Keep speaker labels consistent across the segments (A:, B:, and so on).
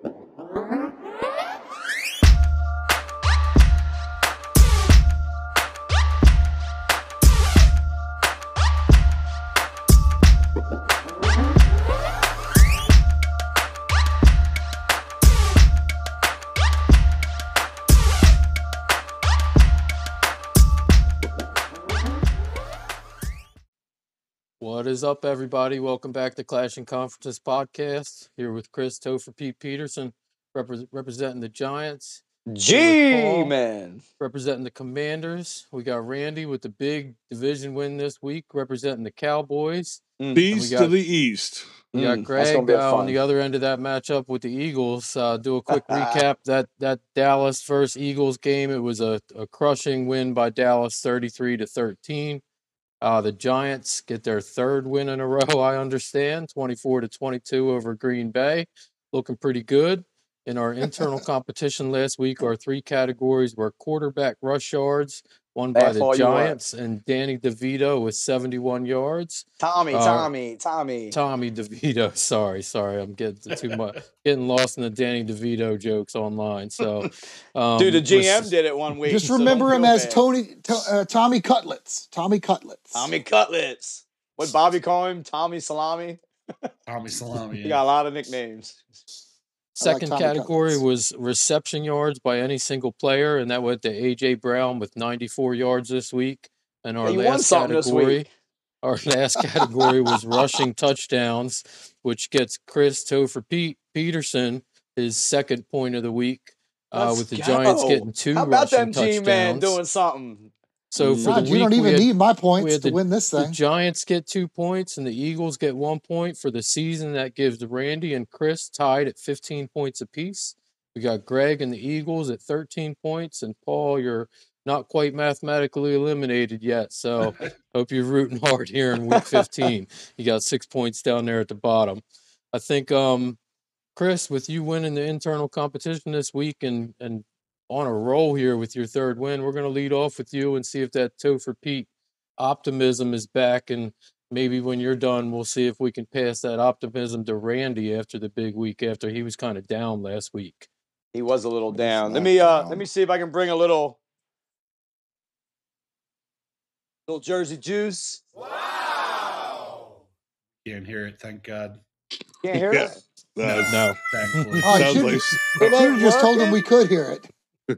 A: Thank you. What is up, everybody? Welcome back to Clashing Conferences podcast. Here with Chris Topher, Pete Peterson, repre- representing the Giants.
B: G
A: Paul.
B: man.
A: Representing the Commanders. We got Randy with the big division win this week, representing the Cowboys.
C: Beast
A: got-
C: to the east.
A: We got
B: Mm,
A: Greg uh, on the other end of that matchup with the Eagles. Uh, do a quick recap that that Dallas first Eagles game. It was a, a crushing win by Dallas, thirty-three to thirteen. Uh, the Giants get their third win in a row. I understand, twenty-four to twenty-two over Green Bay, looking pretty good. In our internal competition last week, our three categories were quarterback rush yards, won by the
B: all you want.
A: Giants, and Danny DeVito with seventy-one yards.
B: Tommy,
A: Uh,
B: Tommy, Tommy.
A: Tommy DeVito. Sorry, sorry, I'm getting too much, getting lost in the Danny DeVito jokes online. So, um,
B: Dude, the
A: was-
B: GM did it one week.
D: Just
B: so
D: remember him as
B: bad.
D: Tony to, uh, Tommy Cutlets. Tommy Cutlets.
B: Tommy Cutlets. What Bobby call him? Tommy Salami.
E: Tommy Salami.
B: He got a lot of nicknames.
D: I like
A: Second category
D: Cutlets.
A: was reception yards by any single player, and that went to AJ Brown with 94 yards this week. And our
B: won
A: last category, our last category was rushing touchdowns, which gets Chris Topher Pete Peterson his second point of the week. Uh, with the Giants getting two
B: How about
A: rushing
B: them
A: touchdowns.
B: doing something?
A: So for
D: God,
A: the
D: you
A: week,
D: don't even
A: had-
D: need my points to
A: the-
D: win this
A: The. Giants get two points and the Eagles get one point for the season. That gives Randy and Chris tied at 15 points apiece. We got Greg and the Eagles at 13 points, and Paul, you're not quite mathematically eliminated yet. So hope you're rooting hard here in week 15. You got six points down there at the bottom. I think, um, Chris, with you winning the internal competition this week and and on a roll here with your third win, we're going to lead off with you and see if that toe for Pete optimism is back and maybe when you're done we'll see if we can pass that optimism to Randy after the big week after he was kind of down last week.
B: He was a little
D: He's
B: down. Let
D: not
B: me uh let me see if I can bring a little little Jersey juice. Wow!
E: Can't hear it. Thank God.
B: Can't hear
C: Yeah.
B: it.
C: That's-
A: No.
E: Thankfully.
D: Oh, you
C: sounds like
D: you should have just told him we could hear it.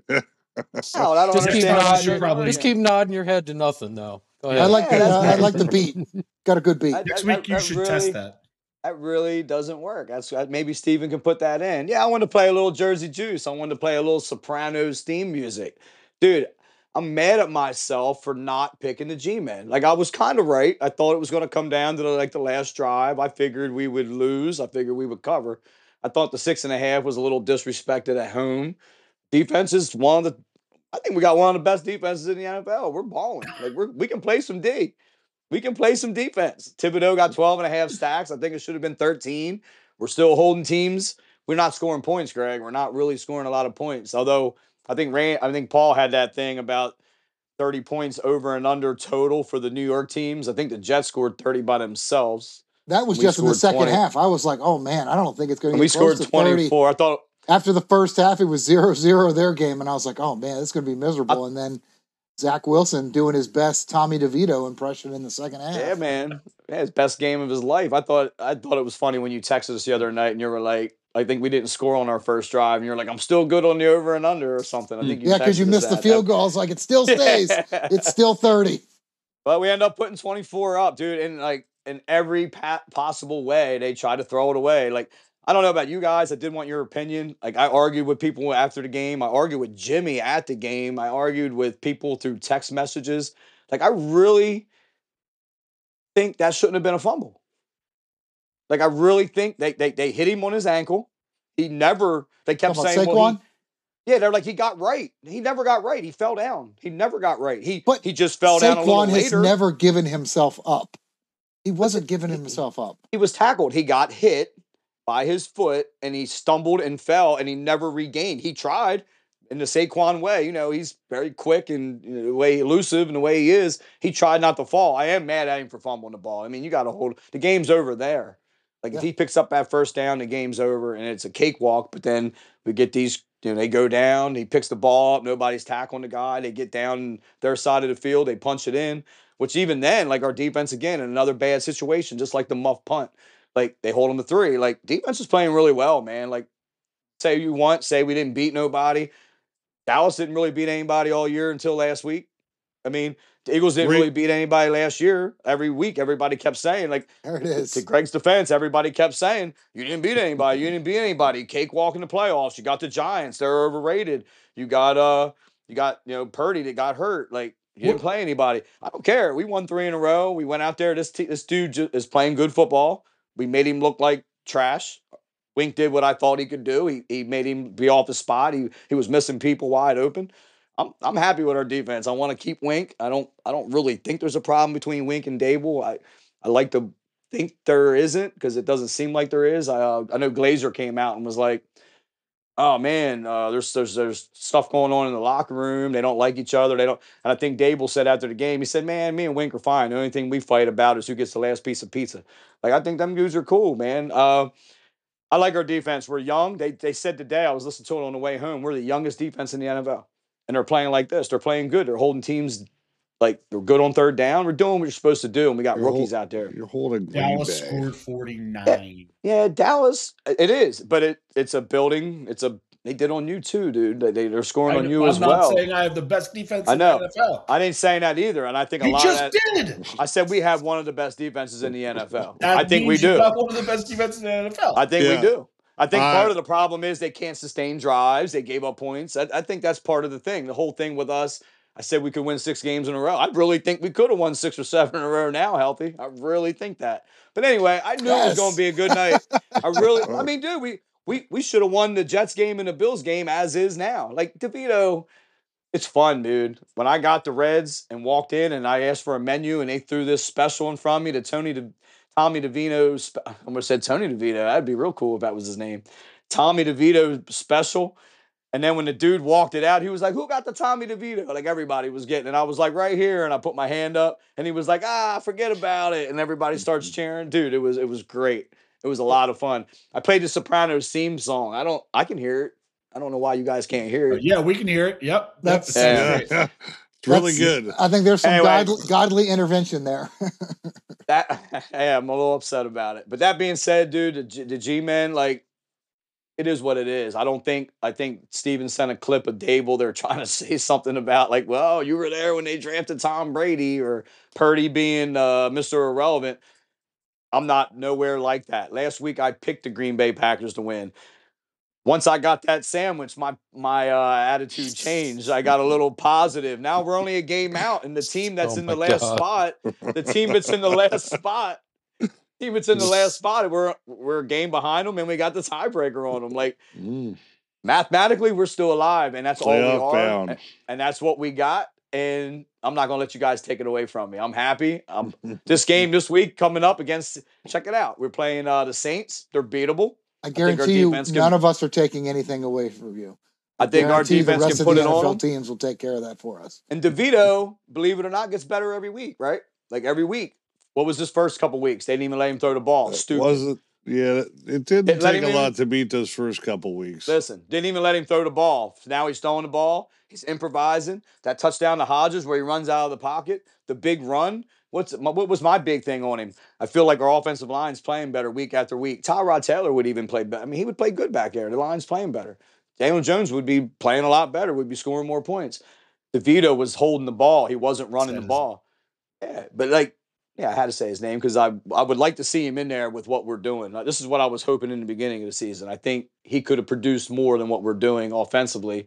B: No, I don't
A: Just keep nodding your,
E: probably-
A: just keep nodding your head to nothing though. Go ahead.
D: I like the
B: Yeah,
D: uh, I like the beat. Got a good beat.
B: I-
E: Next
B: that-
E: week you
B: that
E: should
B: really-
E: test that.
B: that really doesn't work. That's that- maybe Steven can put that in. Yeah, I want to play a little Jersey Juice. I wanted to play a little Sopranos theme music. Dude, I'm mad at myself for not picking the G-Men. Like I was kind of right. I thought it was going to come down to the, like the last drive. I figured we would lose. I figured we would cover. I thought the six and a half was a little disrespected at home. Defense is one of the. I think we got one of the best defenses in the NFL. We're balling. Like we're we can play some D. We can play some defense. Thibodeaux got 12 and a half stacks. I think it should have been 13. We're still holding teams. We're not scoring points, Greg. We're not really scoring a lot of points. Although I think Rand, I think Paul had that thing about 30 points over and under total for the New York teams. I think the Jets scored 30 by themselves.
D: That was
B: we
D: just in the second
B: 20.
D: half. I was like, oh man, I don't think it's going to
B: And we scored
D: to 30.
B: 24. I thought
D: After the first half, it was 0-0 their game, and I was like, oh man, this is going to be miserable. Uh and then Zach Wilson doing his best Tommy DeVito impression in the second half.
B: Yeah, man. Yeah, his best game of his life. I thought I thought it was funny when you texted us the other night and you were like, I think we didn't score on our first drive, and you're like, I'm still good on the over and under or something. I think hmm. you
D: Yeah, because you missed the field goal. I was like, it still stays. it's still 30.
B: But we end up putting 24 up, dude, and like in every possible way, they try to throw it away. Like I don't know about you guys. I did want your opinion. Like I argued with people after the game. I argued with Jimmy at the game. I argued with people through text messages. Like I really think that shouldn't have been a fumble. Like I really think they they they hit him on his ankle. He never. They kept saying, well, he-
D: Saquon?
B: yeah, they're like he got right. He never got right. He fell down. He never got right. He
D: But
B: he just fell down a little
D: Saquon has
B: later.
D: never given himself up. He wasn't giving himself up.
B: he was tackled. He got hit by his foot and he stumbled and fell and he never regained. He tried in the Saquon way. You know, he's very quick and you know, the way elusive and the way he is. He tried not to fall. I am mad at him for fumbling the ball. I mean, you got to hold the game's over there. Like if he picks up that first down, the game's over and it's a cakewalk. But then we get these, you know, they go down, he picks the ball up, nobody's tackling the guy, they get down their side of the field, they punch it in. Which even then, like our defense again, in another bad situation, just like the muff punt. Like they hold them to three. Like defense is playing really well, man. Like say you want, say we didn't beat nobody. Dallas didn't really beat anybody all year until last week. I mean, the Eagles didn't
C: Great.
B: really beat anybody last year. Every week, everybody kept saying, like,
D: There it is.
B: to Greg's defense, everybody kept saying, You didn't beat anybody. You didn't beat anybody. Cakewalk in the playoffs. You got the Giants. They're overrated. You got uh you got, you know, Purdy that got hurt. Like, you didn't play anybody. I don't care. We won three in a row. We went out there. This te- this dude ju- is playing good football. We made him look like trash. Wink did what I thought he could do. He he made him be off the spot. He he was missing people wide open. I'm I'm happy with our defense. I want to keep Wink. I don't I don't really think there's a problem between Wink and Daboll. I I like to think there isn't because it doesn't seem like there is. I uh, I know Glazer came out and was like, "Oh man, uh, there's there's there's stuff going on in the locker room. They don't like each other. They don't." And I think Daboll said after the game, he said, "Man, me and Wink are fine. The only thing we fight about is who gets the last piece of pizza." Like I think them dudes are cool, man. Uh, I like our defense. We're young. They they said today I was listening to it on the way home. We're the youngest defense in the NFL, and they're playing like this. They're playing good. They're holding teams like we're good on third down. We're doing what you're supposed to do, and we got
C: You're
B: rookies
C: hol-
B: out there.
C: You're holding Green
E: Dallas
C: Bay.
E: scored eh, 49.
B: Yeah, Dallas. It is, but it it's a building. It's a they did on you too, dude. They, they- they're scoring
E: I,
B: on you
E: I'm
B: as
E: not
B: well.
E: saying I have the best defense
B: I
E: in
B: know.
E: the NFL.
B: I didn't say that either, and I think a
E: You
B: lot
E: just
B: of that.
E: did.
B: I said we have one of the best defenses in the NFL.
E: That
B: I think we
E: means you
B: do.
E: one of the best defenses in the NFL.
B: I think
C: Yeah.
B: we do. I think part of the problem is they can't sustain drives. They gave up points. I, I think that's part of the thing. The whole thing with us, I said we could win six games in a row. I really think we could have won six or seven in a row now, healthy. I really think that. But anyway, I knew it was going to be a good night. I really, I mean, dude, we we we should have won the Jets game and the Bills game as is now. Like DeVito, it's fun, dude. When I got the Reds and walked in and I asked for a menu and they threw this special in front of me to Tony De, Tommy DeVito. Spe- I almost said Tony DeVito. That'd be real cool if that was his name. Tommy DeVito special. And then when the dude walked it out, he was like, Who got the Tommy DeVito? Like everybody was getting. And I was like, Right here. And I put my hand up and he was like, Ah, forget about it. And everybody starts cheering. Dude, it was it was great. It was a lot of fun. I played the Sopranos theme song. I don't I can hear it. I don't know why you guys can't hear it.
E: yeah, we can hear it. Yep.
D: That's-
E: Yep, it sounds
B: Yeah.
C: Yeah. It's really
D: That's-
C: good.
D: I think there's some
B: Anyway.
D: godly, godly intervention there.
B: That yeah, I'm a little upset about it. But that being said, dude, the G-men, like, it is what it is. I don't think I think Steven sent a clip of Daboll. They're trying to say something about like, well, you were there when they drafted Tom Brady or Purdy being uh, Mr. Irrelevant. I'm not nowhere like that. Last week I picked the Green Bay Packers to win. Once I got that sandwich, my my uh, attitude changed. I got a little positive. Now we're only a game out, and the team that's
A: Oh
B: in the last
A: God.
B: spot, the team that's in the last spot, team that's in the last spot, we're we're a game behind them, and we got the tiebreaker on them. Like
C: Mm.
B: mathematically, we're still alive, and that's all we are,
C: bound.
B: and that's what we got. And I'm not gonna let you guys take it away from me. I'm happy. I'm this game this week coming up against. Check it out. We're playing uh, the Saints. They're beatable.
D: I guarantee you,
B: defense can-
D: none of us are taking anything away from you.
B: I think our defense
D: the rest
B: can
D: of
B: put
D: the
B: it
D: NFL teams will take care of that for us.
B: And DeVito, believe it or not, gets better every week, right? Like every week. What was his first couple weeks? They didn't even let him throw the ball. Stupid.
C: Wasn't yeah, it didn't
B: It
C: take a lot to beat those first couple weeks.
B: Listen, didn't even let him throw the ball. Now he's throwing the ball. He's improvising. That touchdown to Hodgins where he runs out of the pocket, the big run. What's my, what was my big thing on him? I feel like our offensive line's playing better week after week. Tyrod Taylor would even play better. I mean, he would play good back there. The line's playing better. Daniel Jones would be playing a lot better. Would be scoring more points. DeVito was holding the ball. He wasn't running the ball. Yeah, but like, yeah, I had to say his name because I I would like to see him in there with what we're doing. Like, this is what I was hoping in the beginning of the season. I think he could have produced more than what we're doing offensively.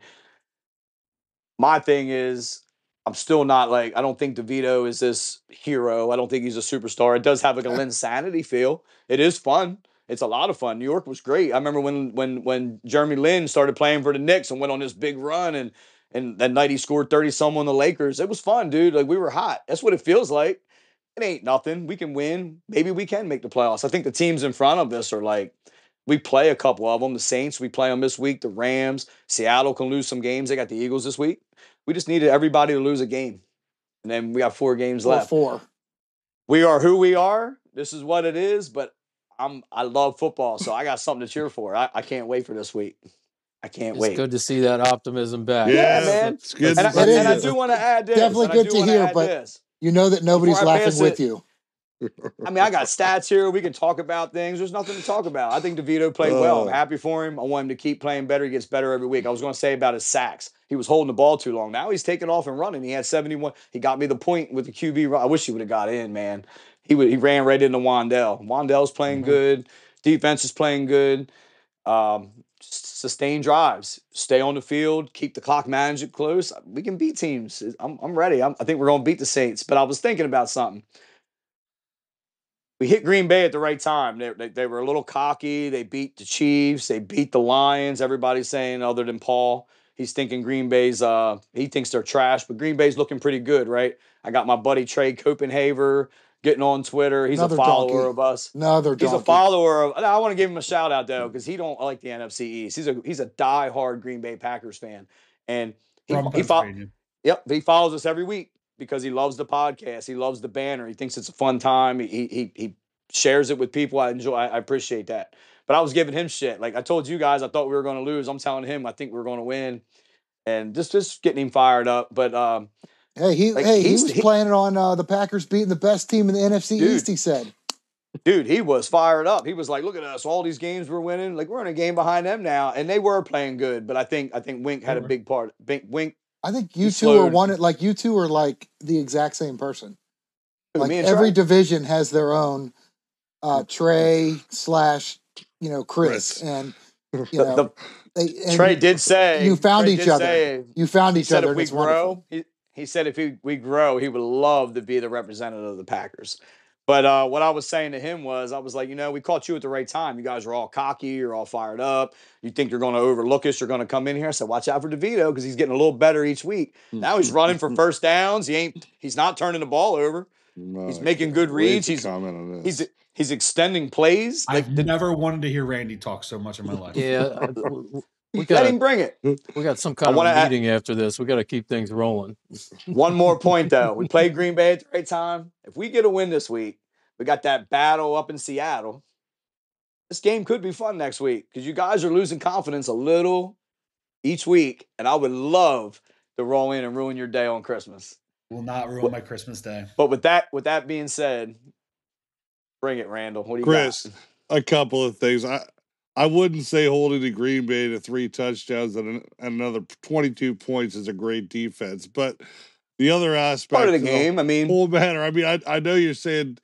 B: My thing is, I'm still not like I don't think DeVito is this hero. I don't think he's a superstar. It does have like a Linsanity feel. It is fun. It's a lot of fun. New York was great. I remember when when when Jeremy Lin started playing for the Knicks and went on this big run and and that night he scored 30 some on the Lakers. It was fun, dude. Like we were hot. That's what it feels like. It ain't nothing. We can win. Maybe we can make the playoffs. I think the teams in front of us are like we play a couple of them. The Saints, we play them this week. The Rams, Seattle can lose some games. They got the Eagles this week. We just needed everybody to lose a game. And then we got four games
D: Or
B: left
D: four.
B: we are who we are. This is what it is. But I'm I love football, so I got something to cheer for. I, I can't wait for this week. I can't
A: It's
B: wait.
A: good to see that optimism back.
B: Yeah, man.
C: It's good.
B: And I, and, I do want to add this.
D: Definitely good to hear, but-
B: this.
D: You know that nobody's laughing with
B: it-
D: you.
B: I mean, I got stats here. We can talk about things. There's nothing to talk about. I think DeVito played well. I'm
C: Oh.
B: happy for him. I want him to keep playing better. He gets better every week. I was going to say about his sacks. He was holding the ball too long. Now he's taking off and running. He had 71. He got me the point with the QB run. I wish he would have got in, man. He would. He ran right into Wan'Dale. Wan'Dale's playing
A: Mm-hmm.
B: good. Defense is playing good. Um, s- sustain drives. Stay on the field. Keep the clock management close. We can beat teams. I'm, I'm ready. I'm, I think we're going to beat the Saints. But I was thinking about something we hit Green Bay at the right time. They, they, they were a little cocky. They beat the Chiefs. They beat the Lions. Everybody's saying, other than Paul, he's thinking Green Bay's, uh, he thinks they're trash, but Green Bay's looking pretty good, right? I got my buddy Trey Copenhaver getting on Twitter. He's
D: Another
B: a follower
D: donkey.
B: of us.
D: Another
B: He's a follower of. I want to give him a shout out though, because he don't like the NFC East. He's a he's a diehard Green Bay Packers fan, and he,
E: From
B: he fo- Yep, he follows us every week because he loves the podcast. He loves the banner. He thinks it's a fun time. He he he shares it with people. I enjoy. I, I appreciate that. But I was giving him shit. Like I told you guys, I thought we were going to lose. I'm telling him I think we're going to win, and just just getting him fired up. But um,
D: Hey, he
B: Like,
D: hey he was
B: he-
D: planning on uh, the Packers beating the best team in the NFC
B: Dude.
D: East. He said.
B: dude, he was fired up. He was like, "Look at us! All these games we're winning. Like we're in a game behind them now, and they were playing good. But I think I think Wink had a big part. Wink, Wink
D: I think you two are
B: slowed-
D: one. Like you two are like the exact same person.
B: who,
D: Like every
B: Trey?
D: division has their own uh, Trey slash you know Chris,
C: Chris.
D: and you
B: The-
D: know
B: the-
D: they,
B: Trey did say
D: you found
B: Trey
D: each other.
B: say-
D: you found each other.
B: if
D: and
B: we
D: it's
B: grow, he, he said if he, we grow, he would love to be the representative of the Packers. But uh, what I was saying to him was, I was like, you know, we caught you at the right time. You guys are all cocky, you're all fired up. You think you're going to overlook us, you're going to come in here. I said, watch out for DeVito because he's getting a little better each week. Now he's running for first downs. He ain't. He's not turning the ball over.
C: No,
B: he's making good reads. He's-
C: comment on this.
B: He's he's extending plays.
E: I've
B: the-
E: never wanted to hear Randy talk so much in my life.
A: Yeah, I- w- w- we
B: let
A: got
B: him bring it. Hmm.
A: we got some kind of
B: wanna add-
A: meeting after this. We got to keep things rolling.
B: One more point though. We played Green Bay at the right time. If we get a win this week, we got that battle up in Seattle. This game could be fun next week because you guys are losing confidence a little each week, and I would love to roll in and ruin your day on Christmas.
E: Will not ruin my Christmas day.
B: But with that, with that being said, bring it, Randall. What do you
C: Chris,
B: got?
C: a couple of things. I I wouldn't say holding the Green Bay to three touchdowns and, an- and another 22 points is a great defense, but the other aspect
B: Part of the
C: of
B: game. I mean,
C: whole matter. I mean, I, I know you're saying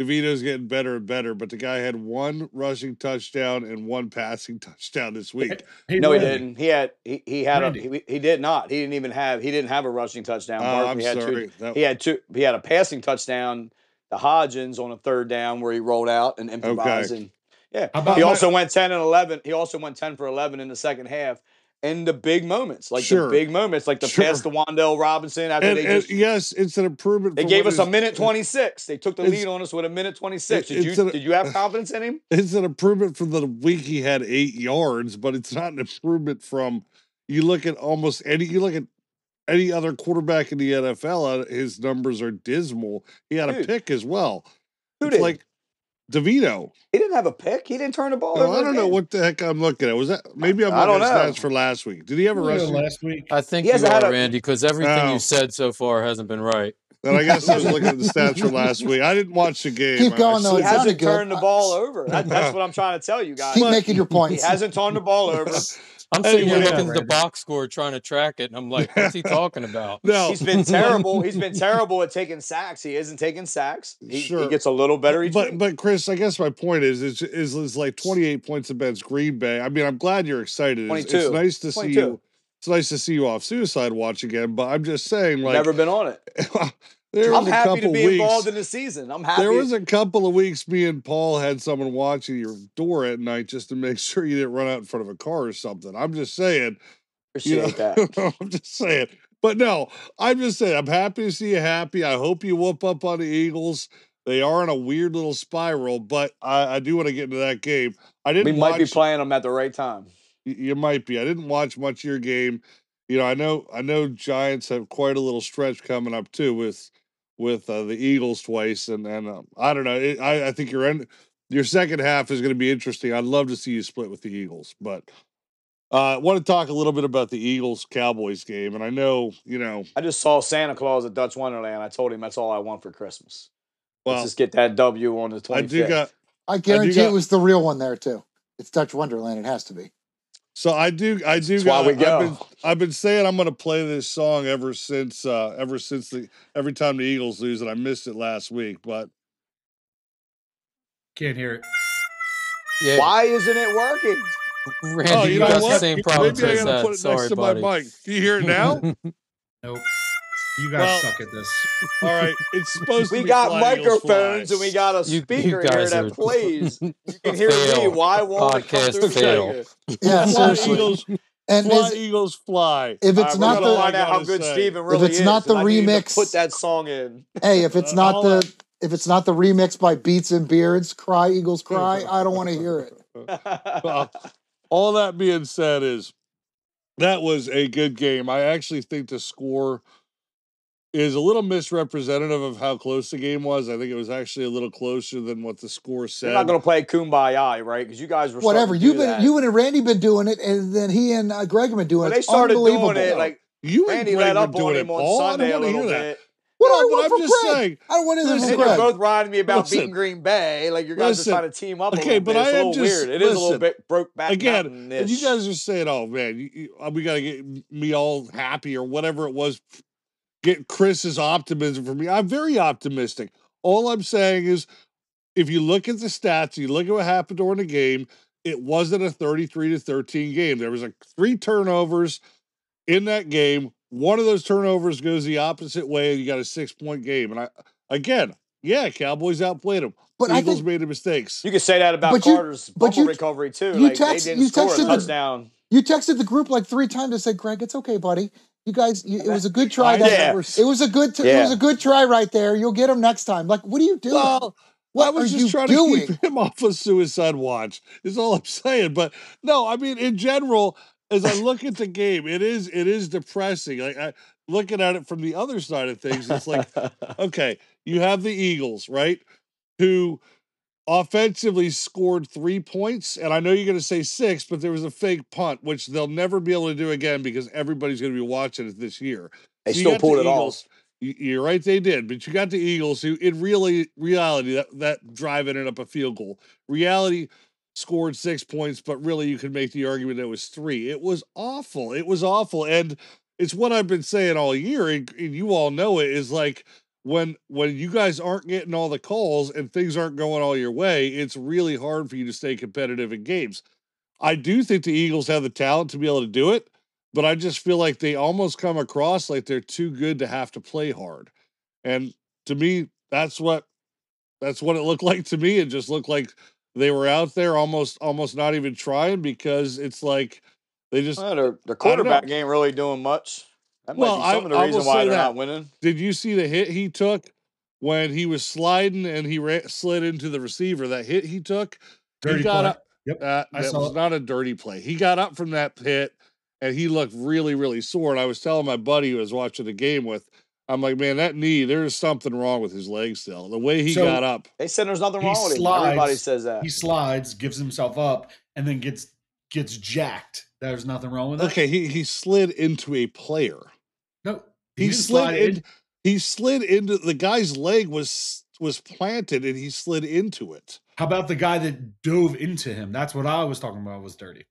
C: DeVito's getting better and better, but the guy had one rushing touchdown and one passing touchdown this week.
E: Hey,
B: no, he didn't. He had he, he had a he, he did not. He didn't even have he didn't have a rushing touchdown.
C: Oh, I'm
B: had two
C: sorry. That-
B: He had two. He had a passing touchdown to Hodgins on a third down where he rolled out and improvised. And yeah, he
E: my-
B: also went ten and eleven. He also went ten for eleven in the second half. In the big moments, like
C: Sure.
B: the big moments, like the
C: Sure.
B: pass to Wan'Dale Robinson after
C: and,
B: they
C: and yes, it's an improvement.
B: they gave us a minute twenty six. They took the lead on us with a minute twenty six. Did you
C: an-
B: did you have confidence in him?
C: It's an improvement from the week he had eight yards, but it's not an improvement from you look at almost any you look at any other quarterback in the NFL, uh, his numbers are dismal. He had a pick as well.
B: Who
C: it's
B: did?
C: like DeVito.
B: he didn't have a pick. He didn't turn the ball
C: No,
B: over.
C: I don't know what the heck I'm looking at. Was that maybe I'm looking at
B: know.
C: stats for last week? Did he have a
E: you know,
C: rushing?
E: last week.
A: I think
B: He
A: you
B: hasn't had
A: are,
B: a-
A: Randy, because everything
C: Oh.
A: you said so far hasn't been right.
C: Then I guess I was looking at the stats for last week. I didn't watch the game.
D: Keep
C: I-
D: going though.
B: He hasn't
D: good.
B: turned the ball over. That, that's what I'm trying to tell you guys.
D: Keep
C: But-
D: making your points.
B: He hasn't turned the ball over.
A: I'm sitting here
C: Anyway,
A: looking at the
E: Randy.
A: box score, trying to track it, and I'm like, what's he talking about?
C: No,
B: He's been terrible. He's been terrible at taking sacks. He isn't taking sacks. He, he
C: Sure.
B: gets a little better each
C: but
B: week.
C: but Chris, I guess my point is is is, is like 28 points against Green Bay. I mean, I'm glad you're excited. It's, it's nice to see you. It's nice to see you off Suicide Watch again. But I'm just saying, like,
B: Never been on it.
C: there
B: I'm happy to be
C: weeks.
B: involved in the season. I'm happy.
C: there was a couple of weeks me and Paul had someone watching your door at night just to make sure you didn't run out in front of a car or something. I'm just saying. You
B: Appreciate
C: know,
B: that.
C: I'm just saying. But no, I'm just saying. I'm happy to see you happy. I hope you whoop up on the Eagles. They are in a weird little spiral, but I, I do want to get into that game. I didn't.
B: We might be playing them at the right time.
C: y- You might be. I didn't watch much of your game. You know, I know. I know Giants have quite a little stretch coming up too with with uh, the Eagles twice, and and um, I don't know. It, I I think your end your second half is going to be interesting. I'd love to see you split with the Eagles, but uh, I want to talk a little bit about the Eagles Cowboys game. And I know, you know,
B: I just saw Santa Claus at Dutch Wonderland. I told him that's all I want for Christmas.
C: well,
B: Let's just get that W on the 25th.
C: I do got
D: I guarantee
C: got-
D: it was the real one there too. It's Dutch Wonderland. It has to be.
C: So I do I do
B: That's why
C: got
B: we
C: I've
B: go.
C: been I've been saying I'm going to play this song ever since uh ever since the every time the Eagles lose and I missed it last week, but
E: Can't hear it.
A: Yeah,
B: Why isn't it working?
A: Randy,
C: oh,
A: you,
C: you know
A: got the same problem
C: Maybe I
A: as
C: gotta
A: that.
C: put it
A: Sorry,
C: next to
A: buddy.
C: my mic. Do you hear it now?
E: Nope. You guys
C: Well-
E: suck at this.
C: All right, it's supposed to
B: We
C: be
B: got microphones
C: Fly.
B: and we got a
A: You- you
B: speaker here that plays. You can hear me.
A: Fail.
B: Why won't
A: Podcast
B: through
A: fail.
B: speaker?
D: Yeah, seriously.
C: Eagles,
D: And
C: fly,
D: is,
C: Eagles, fly.
D: if it's
B: right,
D: not
C: the-
B: find out how good
C: say.
B: Steven really
D: it's
B: is.
D: not the
B: and I need him to
D: remix-
B: put that song in.
D: hey, if it's
C: Uh,
D: not the
C: that-
D: if it's not the remix by Beats and Beards, Cry Eagles Cry, I don't want to hear it.
C: Well, all that being said is that was a good game. I actually think the score is a little misrepresentative of how close the game was. I think it was actually a little closer than what the score said.
B: You're
C: said.
B: not going to play Kumbaya, right? Because you guys were
D: Whatever.
B: to
D: You've
B: do
D: been
B: that.
D: you and Randy been doing it, and then he and uh, Greg have been doing
B: When
D: it.
B: they
D: It's
B: started
D: unbelievable.
B: doing it, like
C: you and
B: Randy
C: Greg
B: let
C: were
B: up
C: doing
B: on
C: it,
B: him on
C: Paul. I
B: Sunday
C: don't
B: a little bit.
D: what do
C: No,
D: I
C: but
D: want
C: I'm just
D: Greg?
C: saying.
D: I don't want to
B: And
C: Listen,
D: from
B: you're both riding me about
C: Listen.
B: beating Green Bay. Like your guys
C: Listen.
B: are trying to team up
C: Okay,
B: little
C: but
B: bit. It's
C: I
B: a
C: am just-
B: weird. It is a little bit broke back
C: Again. And you guys are saying, "Oh man, you, you, uh, we got to get me all happy or whatever it was." Get Chris's optimism for me. I'm very optimistic. All I'm saying is, if you look at the stats, you look at what happened during the game. It wasn't a 33 to 13 game. There was a three turnovers in that game. One of those turnovers goes the opposite way, and you got a six point game. And I again, yeah, Cowboys outplayed them.
D: But I
C: Eagles
D: think
C: made the mistakes.
B: You could say that about
D: But you-
B: Carter's
D: but you-
B: recovery too.
D: you
B: like
D: text-
B: they didn't
D: you
B: score a
D: texted the- You texted the group like three times and said, "Greg, it's okay, buddy. You guys, you, it was a good try.
C: I
D: That
B: Yeah.
D: it was a good, t- it was a good try right there. You'll get him next time. Like, what are you doing?
C: Well,
D: what
C: I was
D: are
C: just
D: you
C: trying
D: doing?
C: to keep him off of suicide watch. Is all I'm saying. But no, I mean in general, as I look at the game, it is it is depressing. Like I looking at it from the other side of things, it's like okay, you have the Eagles, right? Who offensively scored three points, and I know you're going to say six, but there was a fake punt, which they'll never be able to do again because everybody's going to be watching it this year.
B: they
C: So
B: still
C: got the
B: pulled it
C: Eagles.
B: off.
C: You're right, they did, but you got the Eagles who, in really reality, that that drive ended up a field goal. Reality scored six points, but really you could make the argument that it was three. It was awful. It was awful, and it's what I've been saying all year, and, and you all know it. Is like when when you guys aren't getting all the calls and things aren't going all your way, it's really hard for you to stay competitive in games. I do think the Eagles have the talent to be able to do it but I just feel like they almost come across like they're too good to have to play hard. And to me, that's what that's what it looked like to me. It just looked like they were out there almost almost not even trying because it's like they just
B: Well, their, their quarterback ain't really doing much. That might
C: Well,
B: be
C: I-
B: some of the
C: I
B: reason
C: will
B: why
C: say
B: they're
C: that.
B: not winning.
C: did you see the hit he took when he was sliding and he ra- slid into the receiver? That hit he took,
E: Dirty
C: he got
E: play.
C: up.
E: Yep.
C: Uh,
E: I
C: that
E: saw
C: was
E: it.
C: not a dirty play. He got up from that hit and he looked really, really sore. And I was telling my buddy who was watching the game with, I'm like, man, that knee, there's something wrong with his leg still. The way he
E: So-
C: got up.
B: They said there's nothing wrong with him. Everybody says that.
E: He slides, gives himself up, and then gets gets jacked. There's nothing wrong with that.
C: Okay, he, he slid into a player.
E: No,
C: He,
E: didn't
C: slid
E: slide
C: in. He slid into the guy's leg was was planted and he slid into it.
E: How about the guy that dove into him? That's what I was talking about. Was dirty.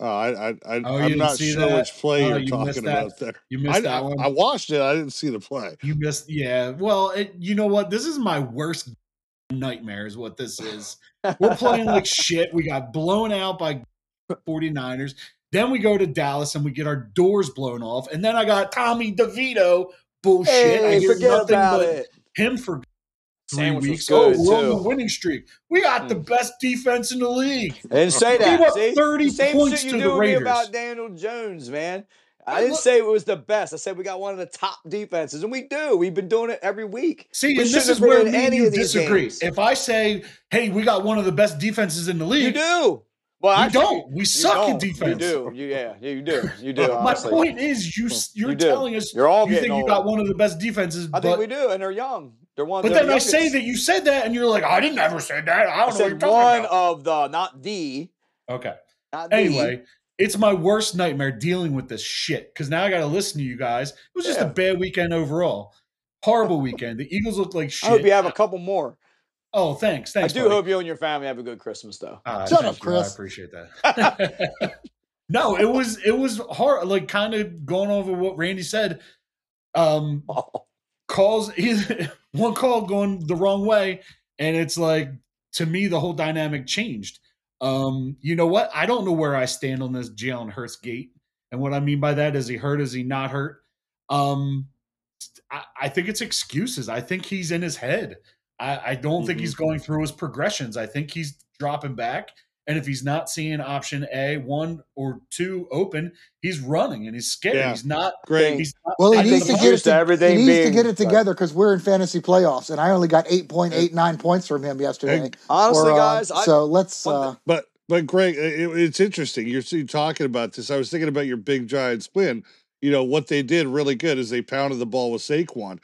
C: Oh, I, I, I
E: Oh,
C: I'm
E: didn't see
C: sure
E: that?
C: which play
E: Oh,
C: you're
E: you
C: talking
E: that?
C: about there.
E: You
C: I,
E: missed that
C: I,
E: one.
C: I watched it. I didn't see the play.
E: You missed, yeah. Well, it, you know what? This is my worst nightmare, is what this is. We're playing like shit. We got blown out by 49ers. Then we go to Dallas and we get our doors blown off. And then I got Tommy DeVito bullshit. I hear nothing
B: about
E: but
B: it.
E: him for three
B: Sandwich
E: weeks.
B: good,
E: oh, we're on the winning streak. We got the
B: Mm.
E: best defense in the league.
B: And didn't say
E: Gave
B: that.
E: up
B: See?
E: 30
B: Same
E: points
B: shit
E: to
B: you
E: the
B: do with me
E: Raiders.
B: about Daniel Jones, man. I
E: I
B: didn't
E: look-
B: say it was the best. I said we got one of the top defenses, and we do. We've been doing it every week.
E: See,
B: We
E: and this is where
B: been in
E: me and
B: any
E: you
B: of these
E: disagree.
B: games.
E: If I say, hey, we got one of the best defenses in the league,
B: You do. Well,
E: we
B: actually,
E: don't. We suck at
B: don't.
E: defense.
B: You do. You, yeah, yeah, you do. You do.
E: My
B: honestly.
E: point is, you you're
B: You
E: telling us
B: You're all
E: you think you got one of the best defenses,
B: I think we do, and they're young. They're one.
E: But
B: they're
E: then
B: the
E: I say that you said that, and you're like, I didn't ever say that. I
B: I
E: don't know what
B: said
E: you're talking
B: one
E: about.
B: of the, not the,
E: okay.
B: not the.
E: Anyway, it's my worst nightmare dealing with this shit because now I got to listen to you guys. It was just
B: Yeah.
E: a bad weekend overall. Horrible weekend. The Eagles look like shit.
B: I hope you have a couple more.
E: Oh, thanks. Thanks.
B: I do
E: buddy.
B: hope you and your family have a good Christmas, though.
E: Ah,
D: Shut
E: thank
D: up,
E: you. I appreciate that. no, it was it was hard. Like kind of going over what Randy said. Um, calls one call going the wrong way, and it's like to me the whole dynamic changed. Um, you know what? I don't know where I stand on this Jalen Hurts gate, and what I mean by that is he hurt? Is he not hurt? Um, I, I think it's excuses. I think he's in his head. I, I don't think
C: Mhm.
E: he's going through his progressions. I think he's dropping back. And if he's not seeing option A, one or two open, he's running and he's scared.
C: Yeah.
E: He's not.
C: great.
E: He's not
D: Well, he
B: I
D: needs to
B: he's
D: get
B: to
D: to,
B: everything
D: he needs to get it together because we're in fantasy playoffs, and I only got eight point eight nine points from him yesterday.
B: Honestly,
D: Or, uh,
B: guys, I,
D: so let's. Uh,
C: But but Greg, it, it's interesting. You're, you're talking about this. I was thinking about your big Giants win. You know what they did really good is they pounded the ball with Saquon.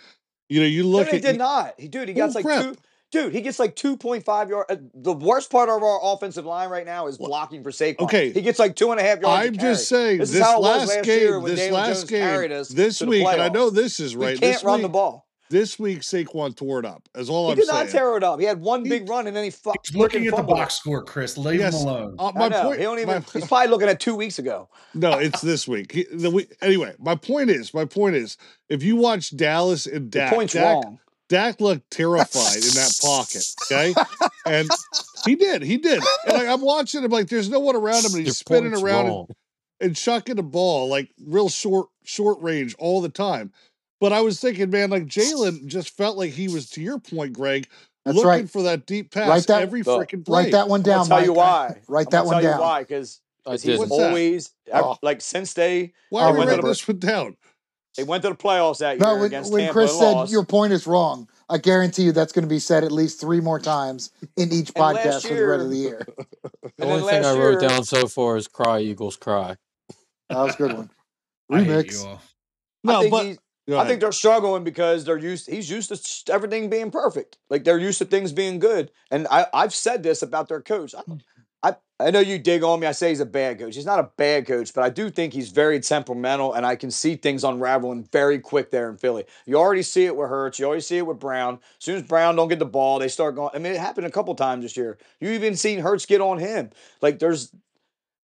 C: You know, you look.
B: no,
C: look
B: he
C: at
B: did not. He, dude, he gets like two. Dude, he gets like 2.5 yards. Uh, the worst part of our offensive line right now is blocking for Saquon.
C: Okay.
B: He gets like two and a half yards.
C: I'm just saying
B: This
C: this,
B: is how it was
C: last
B: last
C: game,
B: year when
C: this
B: Daniel
C: last
B: Jones
C: game,
B: us
C: this week, and I know this is
B: We
C: right.
B: can't
C: this
B: run
C: week,
B: the ball.
C: This week, Saquon tore it up. As all
B: He
C: I'm
B: did
C: saying.
B: not tear it up. He had one
C: He-
B: big run and then he fu-
E: He's looking at the
B: fumbled it.
E: box score, Chris. Leave
C: Yes.
E: him alone.
C: Uh, my point.
B: he don't even.
C: my-
B: he's probably looking at two weeks ago.
C: no, it's this week. He- the week. Anyway, my point is, my point is, if you watch Dallas and
B: The
C: Dak,
B: point's
C: Dak,
B: wrong.
C: Dak looked terrified in that pocket. Okay, and he did, he did. And like, I'm watching him like there's no one around him, and
A: Your
C: he's spinning around and,
A: wrong.
C: and chucking the ball like real short, short range all the time. But I was thinking, man, like Jalen just felt like he was, to your point, Greg,
D: That's
C: looking
D: right.
C: for that deep pass
D: Write that-
C: every freaking play.
D: write that one down.
B: gonna tell you why.
D: Write
B: I'm
D: that one
B: tell
D: down.
B: why because he's
A: didn't.
B: Always
D: Oh.
B: like since they
C: Why are you
D: went
C: writing this one down?
B: they went to the playoffs that year
D: No, when,
B: against
D: when
B: Tampa
D: Chris said
B: lost.
D: your point is wrong, I guarantee you that's going to be said at least three more times in each
B: And last
D: podcast for the rest of the
B: year-
D: year.
A: The only thing I wrote
B: year-
A: down so far is "Cry Eagles Cry."
D: That was a good one.
E: I hate
D: Remix.
E: you all.
B: I
C: No,
B: think
C: but
B: I think they're struggling because they're used. He's used to everything being perfect. Like they're used to things being good. And I, I've said this about their coach. I, mm. I, I know you dig on me. I say he's a bad coach. He's not a bad coach, but I do think he's very temperamental, and I can see things unraveling very quick there in Philly. You already see it with Hurts. You already see it with Brown. As soon as Brown don't get the ball, they start going. I mean, it happened a couple times this year. You even seen Hurts get on him. Like there's.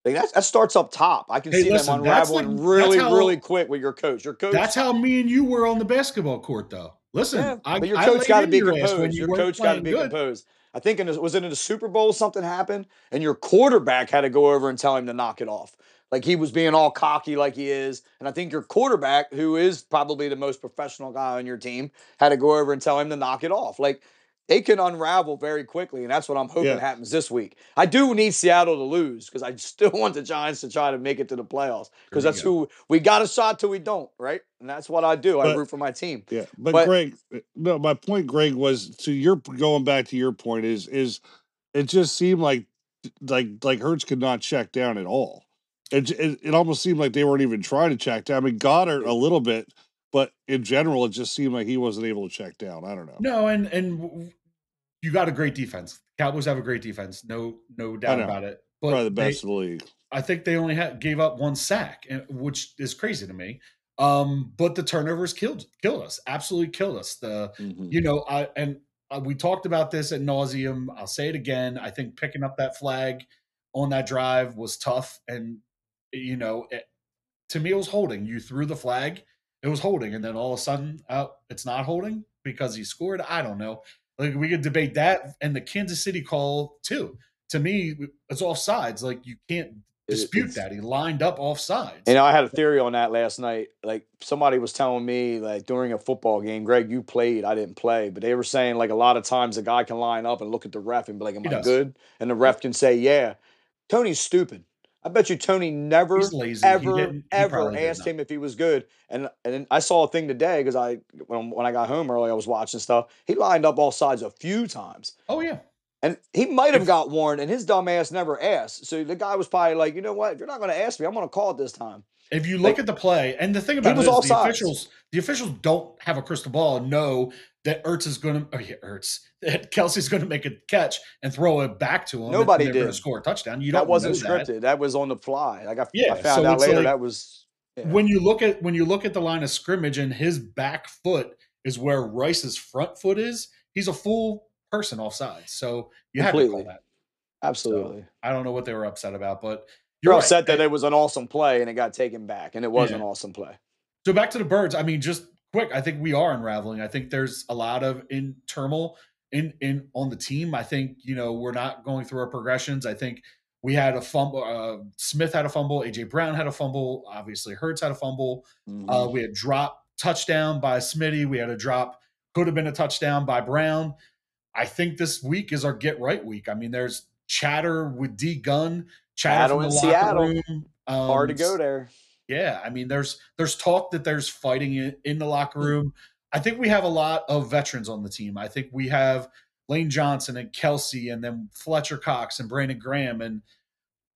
B: Like that, that starts up top. I can
E: Hey,
B: see
E: listen,
B: them
E: that's
B: unraveling
E: like-
B: really,
E: how-
B: really quick with your coach. Your coach.
E: That's how me and you were on the basketball court, though. Listen,
B: Yeah,
E: I,
B: but your
E: I
B: coach got to be
E: your ass when
B: composed.
E: you
B: Your coach got to be
E: good.
B: composed. I think in the, was it in the Super Bowl something happened, and your quarterback had to go over and tell him to knock it off. Like he was being all cocky, like he is, and I think your quarterback, who is probably the most professional guy on your team, had to go over and tell him to knock it off. Like they can unravel very quickly, and that's what I'm hoping
C: Yeah.
B: happens this week. I do need Seattle to lose because I still want the Giants to try to make it to the playoffs because that's
E: go.
B: who we got a shot till we don't, right? And that's what I do. I root for my team.
C: Yeah, but,
B: But-
C: Greg, uh, no, my point, Greg, was to your going back to your point is is it just seemed like like like Hurts could not check down at all. It, it it almost seemed like they weren't even trying to check down. I mean, Goedert a little bit, but in general, it just seemed like he wasn't able to check down. I don't know.
E: No, and and you got a great defense. Cowboys have a great defense. No, no doubt about it. But
C: Probably the
E: they-
C: best the league.
E: I think they only had, gave up one sack, which is crazy to me. Um, but the turnovers killed killed us. Absolutely killed us. The
C: Mhm.
E: you know, I and uh, we talked about this at nauseum. I'll say it again. I think picking up that flag on that drive was tough, and you know, it, to me, it was holding. You threw the flag, it was holding, and then all of a sudden, oh, it's not holding because he scored. I don't know. Like we could debate that, and the Kansas City call too. To me, it's off sides. Like you can't dispute
B: it's-
E: that he lined up off sides.
B: You know, I had a theory on that last night. Like somebody was telling me, like during a football game, Greg, you played, I didn't play, but they were saying like a lot of times a guy can line up and look at the ref and be like, "Am
E: He
B: I
E: does.
B: good?" And the ref can say, "Yeah." Tony's stupid. I bet you Tony never.
E: He
B: ever,
E: didn't- he
B: ever asked him if he was good. And and I saw a thing today because I when when I got home early, I was watching stuff. He lined up all sides a few times.
E: oh yeah,
B: And he might have got warned, and his dumb ass never asked. So the guy was probably like, you know what? If you're not going to ask me, I'm going to call it this time.
E: If you
B: Like-
E: look at the play, and the thing about it
B: was
E: is the
B: offsides.
E: officials, the officials don't have a crystal ball and know that Ertz is going to, oh yeah, Ertz, that Kelce's going to make a catch and throw it back to him.
B: Nobody
E: they're going to
B: did.
E: score a touchdown. You don't
B: that wasn't
E: know that.
B: scripted. That. was on the fly. Like I,
E: Yeah,
B: I found
E: so
B: out later
E: like-
B: that was. yeah.
E: When you look at when you look at the line of scrimmage and his back foot is where Rice's front foot is, he's a full person offside. So you had to
B: Completely.
E: call that.
B: Absolutely.
E: I don't know what they were upset about, but
B: You're
E: you're right.
B: upset that it was an awesome play and it got taken back, and it was
E: Yeah.
B: an awesome play.
E: So back to the birds. I mean, just quick. I think we are unraveling. I think there's a lot of in turmoil in in on the team. I think you know we're not going through our progressions. I think we had a fumble. Uh, Smith had a fumble. AJ Brown had a fumble. Obviously, Hurts had a fumble.
B: Mhm.
E: Uh, we had drop touchdown by Smitty. We had a drop. Could have been a touchdown by Brown. I think this week is our get right week. I mean, there's chatter with D Gun, chatter
B: Seattle
E: from the
B: in
E: locker
B: Seattle.
E: room. Um,
B: Hard to go there.
E: yeah, I mean, there's there's talk that there's fighting in, in the locker
B: Mm.
E: room. I think we have a lot of veterans on the team. I think we have Lane Johnson and Kelce, and then Fletcher Cox and Brandon Graham. And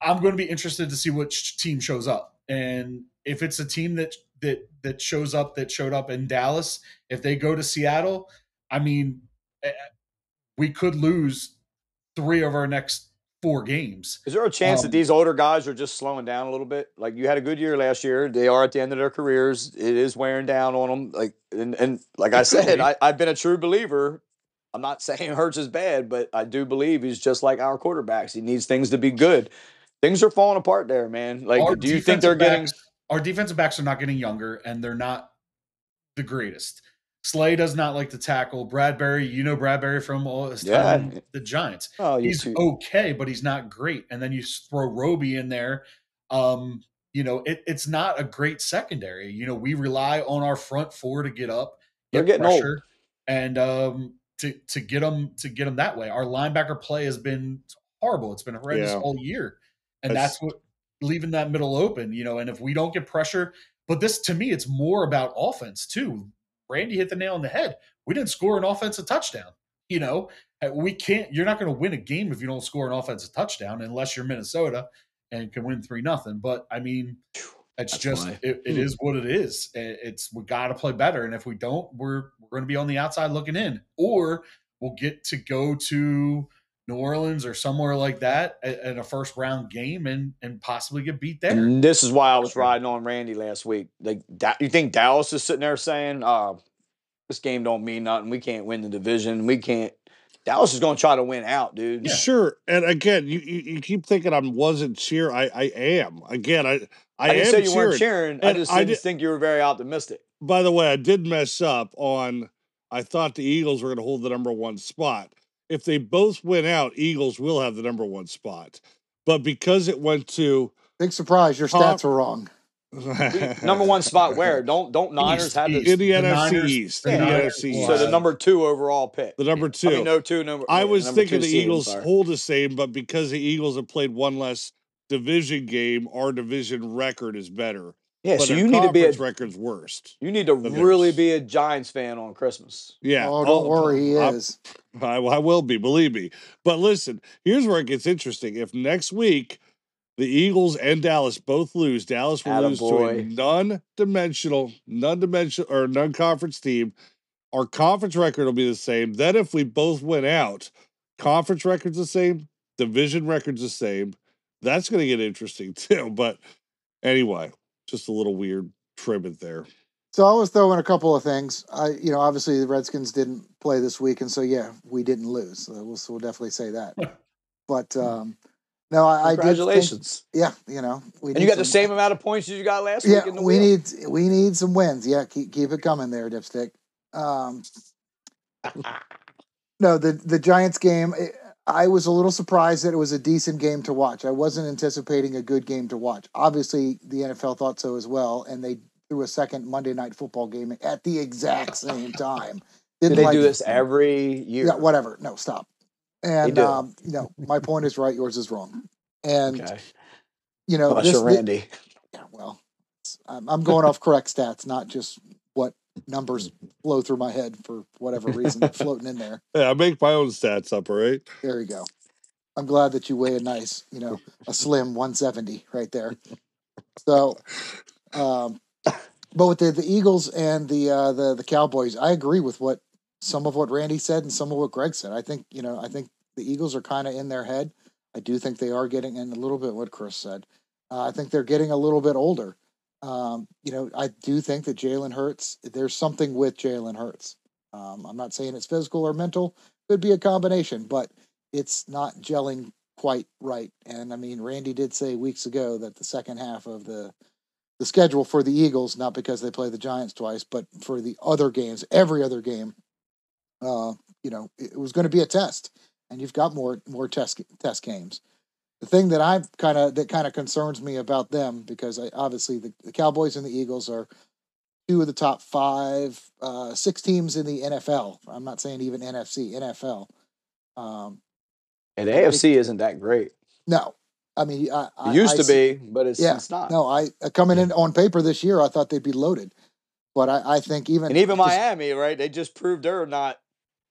E: I'm going to be interested to see which team shows up. And if it's a team that that that shows up that showed up in Dallas, if they go to Seattle, I mean, eh, we could lose three of our next four games.
B: Is there a chance
E: Um,
B: that these older guys are just slowing down a little bit? Like you had a good year last year. They are at the end of their careers. It is wearing down on them. Like and, and like I said. I, I've been a true believer. I'm not saying Hurts is bad, but I do believe he's just like our quarterbacks. He needs things to be good. Things are falling apart there, man. Like,
E: Our
B: do you think they're
E: defensive
B: getting?
E: our defensive backs are not getting younger and they're not the greatest. Slay does not like to tackle. Bradberry, you know Bradberry from all his
B: Yeah.
E: the Giants.
B: Oh,
E: He's
B: two.
E: okay, but he's not great. And then you throw Roby in there. Um, you know, it, it's not a great secondary. You know, we rely on our front four to get up,
B: They're
E: get
B: getting old.
E: pressure, and um, to to get them to get them that way. Our linebacker play has been horrible. It's been horrendous
C: Yeah.
E: all year, and
C: That's-
E: that's what leaving that middle open. You know, and if we don't get pressure, but this to me, it's more about offense too. Randy hit the nail on the head. We didn't score an offensive touchdown. You know, Uh, we can't. You're not going to win a game if you don't score an offensive touchdown, unless you're Minnesota and can win three nothing. But I mean, it's
B: That's
E: just
B: why.
E: it, it
B: Hmm.
E: what it is. It's we got to play better, and if we don't, we're we're going to be on the outside looking in, or we'll get to go to New Orleans or somewhere like that in a first round game and and possibly get beat there.
B: And this is why I was riding on Randy last week. Like, Da- you think Dallas is sitting there saying, uh, "This game don't mean nothing. We can't win the division. We can't." Dallas is going to try to win out, dude.
E: Yeah.
C: Sure. And again, you, you, you keep thinking I wasn't cheer. I, I am. Again, I I,
B: I, didn't
C: am
B: say you
C: cheering.
B: weren't cheering. I just
C: I
B: didn't
C: did-
B: think you were very optimistic.
C: By the way, I did mess up on I thought the Eagles were going to hold the number one spot. If they both win out, Eagles will have the number one spot. But because it went to
D: Big surprise, your
C: Huh?
D: stats are wrong.
B: Number one spot where? Don't don't Niners
E: East,
B: have the,
E: East.
C: in the,
E: The
C: NFC
E: Niners-
C: East,
E: the
C: in NFC East.
B: so the number two overall pick.
C: the number two.
B: I mean, no two number.
C: I was
B: number
C: thinking the
B: seed,
C: Eagles
B: sorry.
C: hold the same, but because the Eagles have played one less division game, our division record is better.
B: Yeah,
C: but
B: so you need to be a
C: conference record's worst.
B: you need to really
C: theirs.
B: be a Giants fan on Christmas.
C: Yeah.
D: Oh, don't oh, worry, he
C: I'm-
D: is.
C: I, I will be, believe me. But listen, here's where it gets interesting. If next week the Eagles and Dallas both lose, Dallas will lose to a non-dimensional, non-dimensional or non-conference team. Our conference record will be the same. Then if we both win out, conference record's the same, division record's the same. That's going to get interesting too. But anyway, just a little weird tribute there.
D: So I was throwing a couple of things. I, you know, obviously the Redskins didn't play this week, and so yeah, we didn't lose. So we'll, so we'll definitely say that. But um, no, I, I did. Think,
B: Congratulations!
D: yeah, you know, we
B: and you got the same amount of points as you got last
D: Yeah,
B: week. In the
D: we need we need some wins. Yeah, keep keep it coming there, Dipstick. Um, no, the the Giants game. I was a little surprised that it was a decent game to watch. I wasn't anticipating a good game to watch. Obviously, the NFL thought so as well, and they threw a second Monday night football game at the exact same time.
B: Did they
D: like
B: do this every year?
D: Yeah, whatever. No, stop. And um, no, my point is right. Yours is wrong. And
B: Okay.
D: you know, this,
B: you,
D: thi- yeah, well, I'm, I'm going off correct stats, not just numbers flow through my head for whatever reason, floating in there.
C: Yeah, I make my own stats up, all right?
D: There you go. I'm glad that you weigh a nice, you know, a slim 170 right there. So, um, but with the, the Eagles and the uh, the the Cowboys, I agree with what some of what Randy said and some of what Greg said. I think you know, I think the Eagles are kind of in their head. I do think they are getting in a little bit what Chris said. Uh, I think they're getting a little bit older. Um, you know, I do think that Jalen Hurts. There's something with Jalen Hurts. Um, I'm not saying it's physical or mental. Could be a combination, but it's not gelling quite right. And I mean, Randy did say weeks ago that the second half of the the schedule for the Eagles, not because they play the Giants twice, but for the other games, every other game, uh, you know, it, it was going to be a test, and you've got more more test test games. The thing that I kind of that kind of concerns me about them because I, obviously the, the Cowboys and the Eagles are two of the top five, uh, six teams in the NFL. I'm not saying even NFC, NFL. Um,
B: And AFC isn't that great.
D: no, I mean, I, I
B: used
D: I
B: to be, but it's,
D: Yeah,
B: it's not.
D: No, I uh, coming in on paper this year, I thought they'd be loaded, but I, I think even
B: And even Miami, right? They just proved they're not.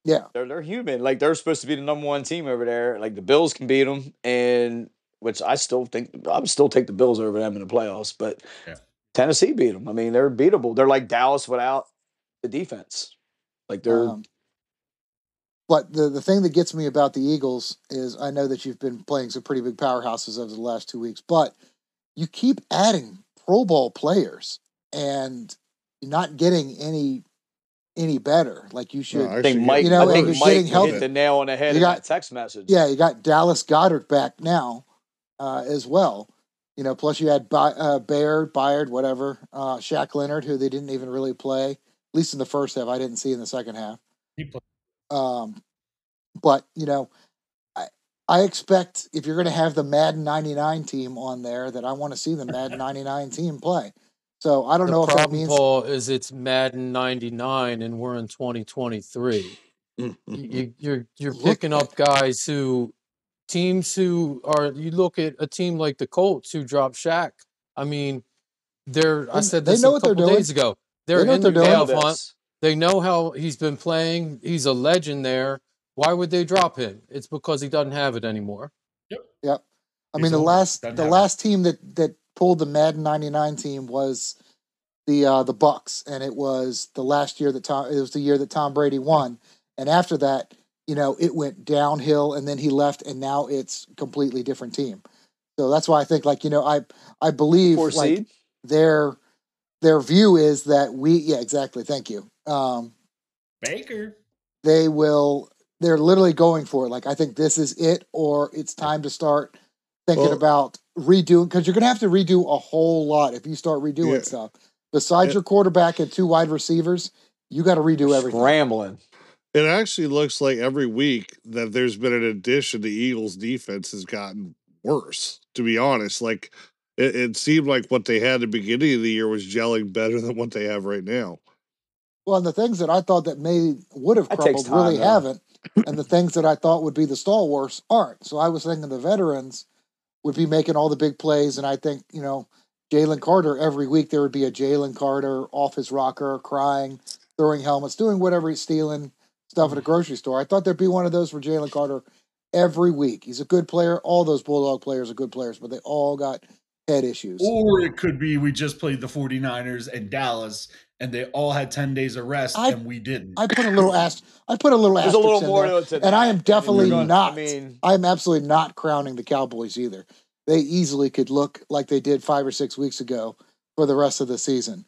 D: Yeah,
B: They're they're human. Like they're supposed to be the number one team over there. Like the Bills can beat them, and which I still think I would still take the Bills over them in the playoffs. But
E: Yeah.
B: Tennessee beat them. I mean, they're beatable. They're like Dallas without the defense. Like they're
D: Um, but the the thing that gets me about the Eagles is I know that you've been playing some pretty big powerhouses over the last two weeks, but you keep adding Pro Bowl players and you're not getting any any better. Like you should.
C: No,
B: I think Mike.
D: You know,
B: I
D: and
B: think
D: you're
B: Mike
D: getting healthy.
B: hit the nail on the head
D: You
B: in
D: got-
B: that text message.
D: Yeah, you got Dallas Goedert back now uh, as well. You know, plus you had By, uh, Baird, Byard, whatever, uh, Shaq Leonard, who they didn't even really play, at least in the first half. I didn't see in the second half.
E: He played.
D: Um, but you know, I I expect if you're going to have the Madden '99 team on there, that I want to see the Madden '99 team play. So I don't
A: the
D: know if that
A: problem,
D: means
A: Paul, is it's Madden 99 and we're in 2023. You, you, you're you're
D: Look
A: picking up guys who teams who are. You look at a team like the Colts who dropped Shaq. I mean, they're. I
D: They-
A: said
D: they
A: this
D: know
A: a
D: what they're
A: couple
D: doing.
A: days ago. They're
D: know
A: in
D: what
A: the
D: they're doing.
A: playoff hunt.
B: This.
A: They know how he's been playing. He's a legend there. Why would they drop him? It's because he doesn't have it anymore.
D: Yep. Yep. I
E: He's
D: mean, the
E: older,
D: last
E: doesn't
D: the
E: have it.
D: last team that that pulled the Madden '99 team was the uh, the Bucs, and it was the last year that Tom. It was the year that Tom Brady won, and after that, you know, it went downhill, and then he left, and now it's completely different team. So that's why I think, like, you know, I I believe
B: Four
D: like
B: seed.
D: their their view is that we yeah exactly thank you um
E: Baker.
D: they will they're literally going for it like i think this is it or it's time to start thinking
C: Well-
D: about redoing because you're going to have to redo a whole lot if you start redoing
C: Yeah.
D: stuff besides
C: Yeah.
D: your quarterback and two wide receivers you got to redo everything
B: Scrambling.
C: It actually looks like every week that there's been an addition. The Eagles' defense has gotten worse. To be honest, like it, it seemed like what they had at the beginning of the year was gelling better than what they have right now.
D: well and the things that i thought that may would have
B: That takes
D: crumbled really
B: though.
D: haven't and the things that i thought would be the stalwarts aren't so i was thinking the veterans would be making all the big plays and i think you know Jalen Carter every week there would be a Jalen Carter off his rocker crying, throwing helmets, doing whatever he's stealing stuff at a mm-hmm. grocery store. I thought there'd be one of those for Jalen Carter every week. He's a good player. All those Bulldog players are good players, but they all got head issues.
E: Or it could be we just played the 49ers and Dallas and they all had 10 days of rest
D: I-
E: and we didn't.
D: I put a little ast I put a little
B: There's a
D: asterisk
B: little more
D: there,
B: to it. to
D: and I am definitely
B: you're gonna-
D: not.
B: I mean,
D: I'm absolutely not crowning the Cowboys either. They easily could look like they did five or six weeks ago for the rest of the season.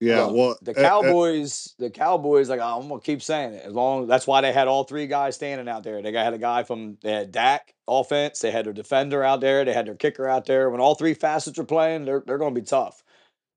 C: Yeah,
B: Look,
C: well,
B: the
C: uh, uh,
B: Cowboys, the Cowboys, like I'm gonna keep saying it. As long that's why they had all three guys standing out there. They had a guy from they had Dak offense, they had their defender out there, they had their kicker out there. When all three facets are playing, they're they're gonna be tough.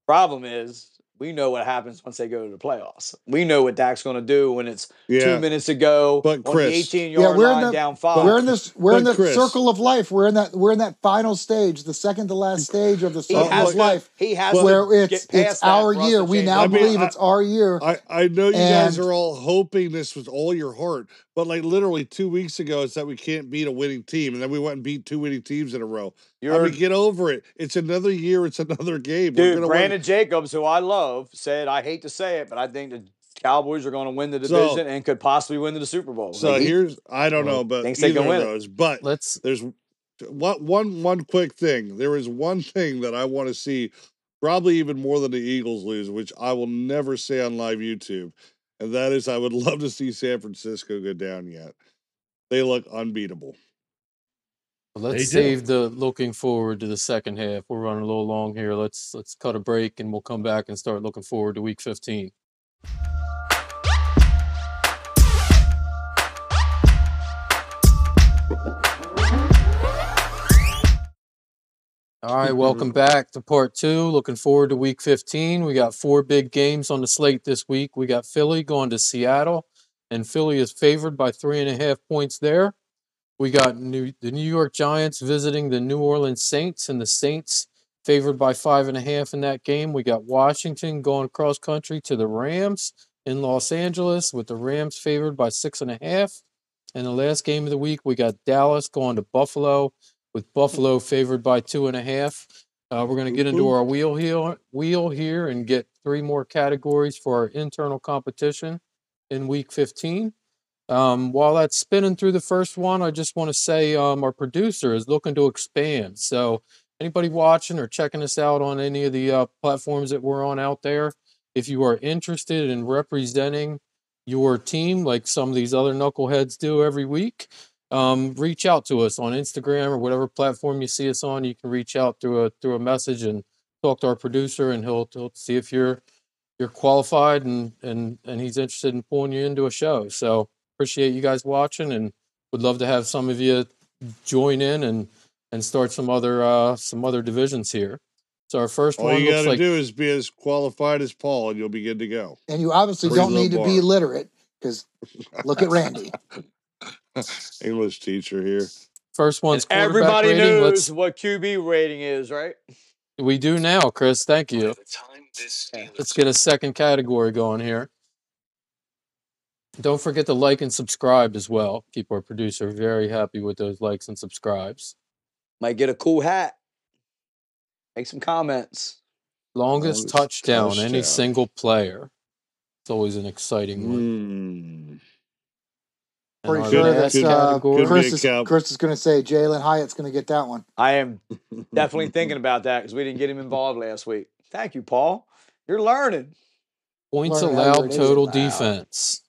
B: Problem is, we know what happens once they go to the playoffs. We know what Dak's gonna do when it's
C: yeah,
B: two minutes to go
C: But
B: on the
C: Chris-
B: 18
D: Yeah,
B: yard
D: we're in
B: line
D: the-
B: down five.
D: We're in this. We're in
C: But
D: the
C: Chris-
D: circle of life. We're in that. We're in that final stage, the second to last stage of the
B: he
D: circle of
B: to,
D: life,
B: he has
D: where
B: to
D: it's
B: get past
D: it's
B: that
D: our year. We now
C: I mean,
D: believe
C: I-
D: it's our year.
C: I, I know you guys are all hoping this with all your heart, but like literally two weeks ago, it's that we can't beat a winning team, and then we went and beat two winning teams in a row.
B: You're
C: I mean, get over it. It's another year. It's another game. We're
B: dude.
C: gonna win.
B: Brandon Jacobs, who I love, said, "I hate to say it, but I think the Cowboys are going to win the
C: So-
B: division and could possibly win the Super Bowl."
C: So
B: Maybe.
C: here's I don't
B: Well,
C: know, but
B: thinks they
C: either
B: can
C: of
B: win it.
C: those. But
A: Let's
C: there's one one one quick thing. There is one thing that I want to see, probably even more than the Eagles lose, which I will never say on live YouTube, and that is I would love to see San Francisco go down yet. They look unbeatable.
A: let's save the looking forward to the second half. We're running a little long here. Let's let's cut a break and we'll come back and start looking forward to week 15. All right, welcome back to part two. Looking forward to week 15. We got four big games on the slate this week. We got Philly going to Seattle, and Philly is favored by three and a half points there. We got New, the New York Giants visiting the New Orleans Saints, and the Saints favored by five and a half in that game. We got Washington going cross country to the Rams in Los Angeles, with the Rams favored by six and a half. And the last game of the week, we got Dallas going to Buffalo, with Buffalo favored by two and a half. Uh, we're going to get into our wheel here, wheel here, and get three more categories for our internal competition in Week 15. Um, while that's spinning through the first one, I just want to say um, our producer is looking to expand. So, anybody watching or checking us out on any of the uh, platforms that we're on out there, if you are interested in representing your team like some of these other knuckleheads do every week, um, reach out to us on Instagram or whatever platform you see us on. You can reach out through a through a message and talk to our producer, and he'll, he'll see if you're you're qualified and and and he's interested in pulling you into a show. So appreciate you guys watching, and would love to have some of you join in and and start some other uh some other divisions here. So our first
C: All
A: one
C: All
A: you
C: got to
A: like
C: do is be as qualified as Paul, and you'll be good to go.
D: And you obviously
C: Pretty
D: don't
C: low
D: need to be
C: bar.
D: literate because look at Randy.
C: English teacher here.
A: first one's quarterback
B: everybody
A: rating.
B: knows
A: Let's
B: what QB rating is, right?
A: we do now, Chris. Thank you. Let's get a second category going here. Don't forget to like and subscribe as well. Keep our producer very happy with those likes and subscribes.
B: Might get a cool hat. Make some comments.
A: Longest,
C: Longest
A: touchdown, any single player. It's always an exciting one.
C: Mm.
A: And
D: Pretty
A: our
D: sure
C: Could-
D: that's
C: could-
D: uh,
A: category-
D: Chris is, Chris is going to say Jalen Hyatt's going to get that one.
B: I am definitely thinking about that because we didn't get him involved last week. Thank you, Paul. You're learning.
A: Points
D: Learn how
A: allowed total
B: allowed.
A: defense.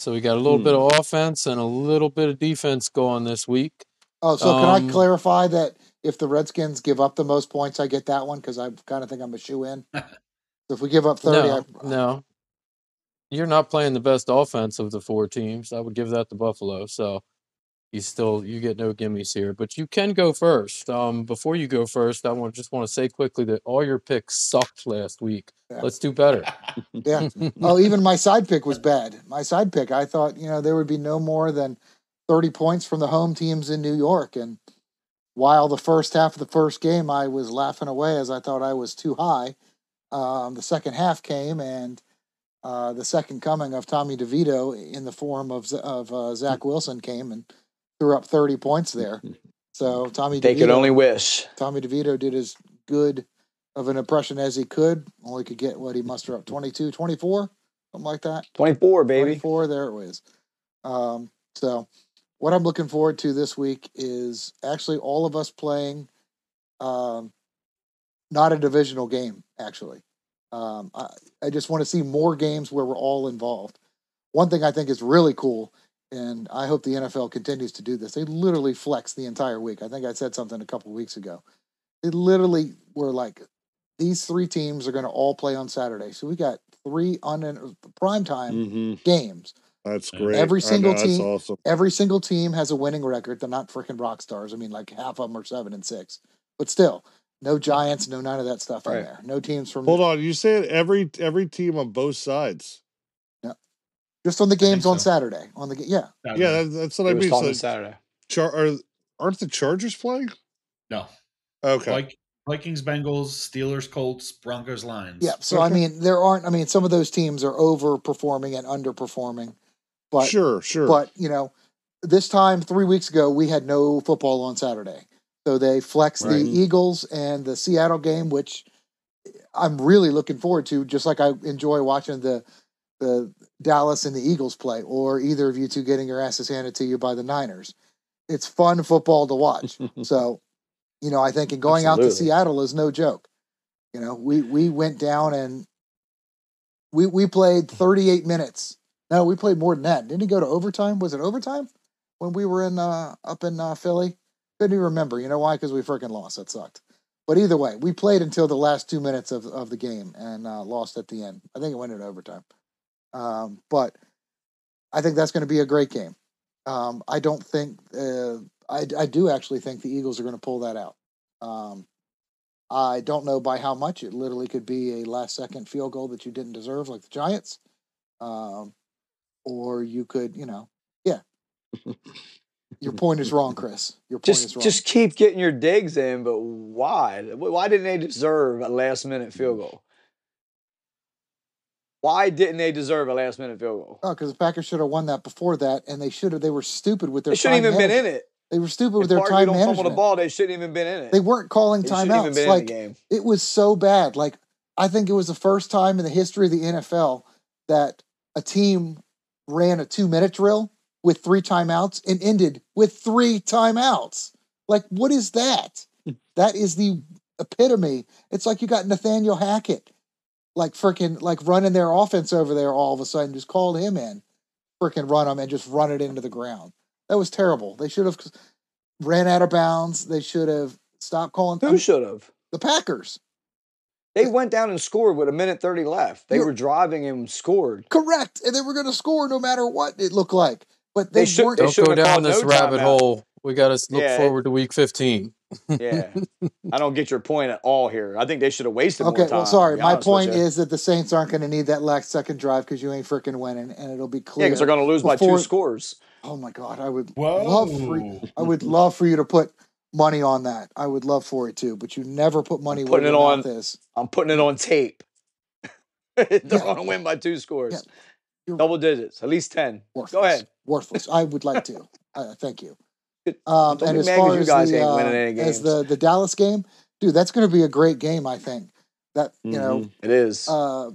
A: So we got a little bit of offense and a little bit of defense going this week.
D: Oh, so can
A: Um,
D: I clarify that if the Redskins give up the most points, I get that one because I kind of think I'm a shoe in. if we give up 30,
A: No,
D: I,
A: no. You're not playing the best offense of the four teams. I would give that to Buffalo. So you still you get no gimmies here. But you can go first. Um before you go first, I want just want to say quickly that all your picks sucked last week.
D: Yeah.
A: Let's do better.
D: yeah. oh, even my side pick was bad. My side pick, I thought, you know, there would be no more than 30 points from the home teams in New York. And while the first half of the first game, I was laughing away as I thought I was too high, um, the second half came and uh, the second coming of Tommy DeVito in the form of, of uh, Zach Wilson came and threw up 30 points there. So Tommy
B: They
D: DeVito,
B: could only wish.
D: Tommy DeVito did as good of an impression as he could. Only could get what he muster up 22, 24, something like that.
B: 24, baby.
D: 24, there it was. Um, so, what I'm looking forward to this week is actually all of us playing um, not a divisional game, actually. Um, I, I just want to see more games where we're all involved. One thing I think is really cool, and I hope the NFL continues to do this, they literally flex the entire week. I think I said something a couple weeks ago. They literally were like, these three teams are going to all play on Saturday. So we got three on prime time
C: hmm
D: games.
C: That's great.
D: Every
C: I know,
D: single team-
C: awesome.
D: Every single team has a winning record. They're not freaking rock stars. I mean, like half of them are seven and six, but still, no Giants, no none of that stuff in
B: Right.
D: there. No teams from
C: Hold on, you said every every team on both sides.
D: No, just on the
E: think
D: games on
E: so.
D: Saturday. On the ga- yeah,
C: Yeah, that, that's what
B: He
C: I mean.
B: talking
C: So,
B: Saturday.
C: char- are, aren't the Chargers playing?
E: No.
C: Okay.
E: Like Vikings, Bengals, Steelers, Colts, Broncos, Lions.
D: yeah. So I mean, there aren't. I mean, some of those teams are overperforming and underperforming, but
C: sure, sure.
D: But you know, this time three weeks ago we had no football on Saturday. So they flex
B: Right.
D: the Eagles and the Seattle game, which I'm really looking forward to. Just like I enjoy watching the the Dallas and the Eagles play, or either of you two getting your asses handed to you by the Niners. It's fun football to watch. so, you know, I think in going out to Seattle is no joke. You know, we we went down and we we played 38 minutes. No, we played more than that. Didn't he go to overtime? Was it overtime when we were in uh, up in uh, Philly? Couldn't even remember. You know why? Because we freaking lost. That sucked. But either way, we played until the last two minutes of, of the game and uh, lost at the end. I think it went into overtime. Um, but I think that's going to be a great game. Um, I don't think uh, I I do actually think the Eagles are going to pull that out. Um, I don't know by how much. It literally could be a last second field goal that you didn't deserve, like the Giants. Um, or you could, you know, yeah. Your point is wrong, Chris. Your point is
B: Just
D: wrong.
B: just keep getting your digs in, but why? Why didn't they deserve a last minute field goal? Why didn't they deserve a last minute field goal?
D: Oh, because the Packers should have won that before that, and they should have. They were stupid with their.
B: They shouldn't
D: time
B: even been in it.
D: They were stupid
B: If
D: with their
B: Barkley
D: time
B: don't fumble the ball, they shouldn't even been in it.
D: They weren't calling
B: They shouldn't even
D: timeouts.
B: been in
D: Like
B: the game.
D: it was so bad. Like I think it was the first time in the history of the NFL that a team ran a two minute drill with three timeouts and ended with three timeouts. Like, what is that? Hmm. that is the epitome. It's like you got Nathaniel Hackett, like freaking like running their offense over there all of a sudden, just called him in, freaking run them and just run it into the ground. That was terrible. They should have ran out of bounds. They should have stopped calling
B: Who should have?
D: the Packers.
B: They went down and scored with a minute 30 left. They
D: You're-
B: were driving and scored.
D: Correct. And they were going to score no matter what it looked like. But
B: They
D: they,
B: should-
D: weren't.
B: they
A: Don't
B: shouldn't
A: go down this
B: no
A: rabbit
B: timeout.
A: hole. We got to look
B: Yeah,
A: forward to week 15.
B: Yeah. I don't get your point at all here. I think they should have wasted
D: okay,
B: more time.
D: well, sorry. My point is that the Saints aren't going to need that last second drive because you ain't freaking winning, and it'll be clear.
B: Yeah,
D: clear.
B: because they're going to lose by two scores.
D: oh my God, I would
E: Whoa.
D: love for I would love for you to put money on that. I would love for it too, but you never put money where
B: putting it on-
D: this.
B: I'm putting it on tape. they're
D: Yeah.
B: going to win by two scores.
D: Yeah.
B: Double digits, at least 10.
D: Worthless.
B: Go ahead.
D: Worthless. I would like to. Uh, thank you. Um, and as far as
B: guys
D: the, uh, as the the Dallas game, dude, that's going to be a great game. I think that you know
B: Mhm. It is.
D: uh,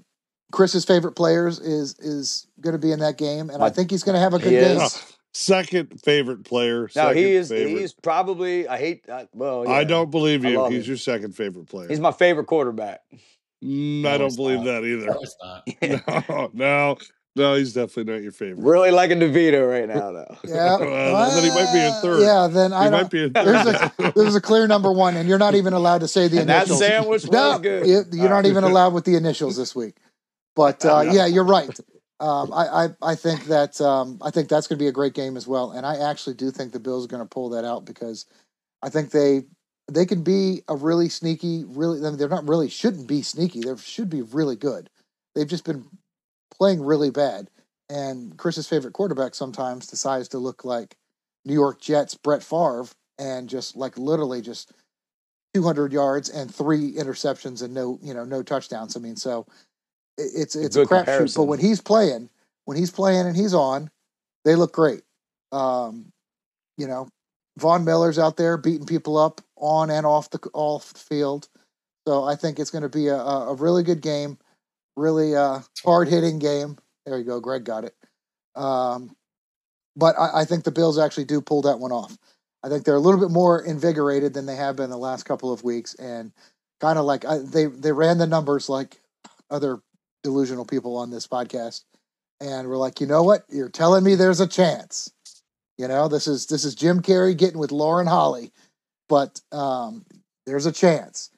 D: Chris's favorite players is is going to be in that game, and I think he's going to have a good game.
B: is.
C: Second favorite player.
B: no, he is.
C: favorite.
B: He's probably. I hate. I, well,
C: I don't believe you. He's
B: him.
C: your second favorite player.
B: He's my favorite quarterback.
C: Mm,
E: No,
C: I don't believe
E: not.
C: that either.
E: No, it's not.
C: No, no, no. He's definitely not your favorite.
B: Really liking DeVito right now, though.
D: Yeah,
C: Well, then he might be in third.
D: Yeah, then I
C: He
D: don't.
C: might be in
D: there's
C: third.
D: a there's a clear number one, and you're not even allowed to say the
B: And that
D: initials.
B: sandwich was
D: no,
B: good.
D: you, you're not even allowed with the initials this week. But uh, yeah, you're right. Um, I, I I think that um, I think that's going to be a great game as well, and I actually do think the Bills are going to pull that out because I think they they can be a really sneaky, really. I mean, they're not really shouldn't be sneaky. They should be really good. They've just been playing really bad, and Chris's favorite quarterback sometimes decides to look like New York Jets Brett Favre and just like literally just 200 yards and three interceptions and no you know no touchdowns. I mean, so it- it's it's a
B: good
D: crapshoot. But when he's playing, when he's playing and he's on, they look great. Um, you know, Von Miller's out there beating people up on and off the off the field. So I think it's going to be a, a a really good game, really uh, hard hitting game. There you go, Greg got it. Um, but I, I think the Bills actually do pull that one off. I think they're a little bit more invigorated than they have been the last couple of weeks, and kind of like I, they they ran the numbers like other delusional people on this podcast, and we're like, you know what? You're telling me there's a chance. You know, this is this is Jim Carrey getting with Lauren Holly, but um, there's a chance.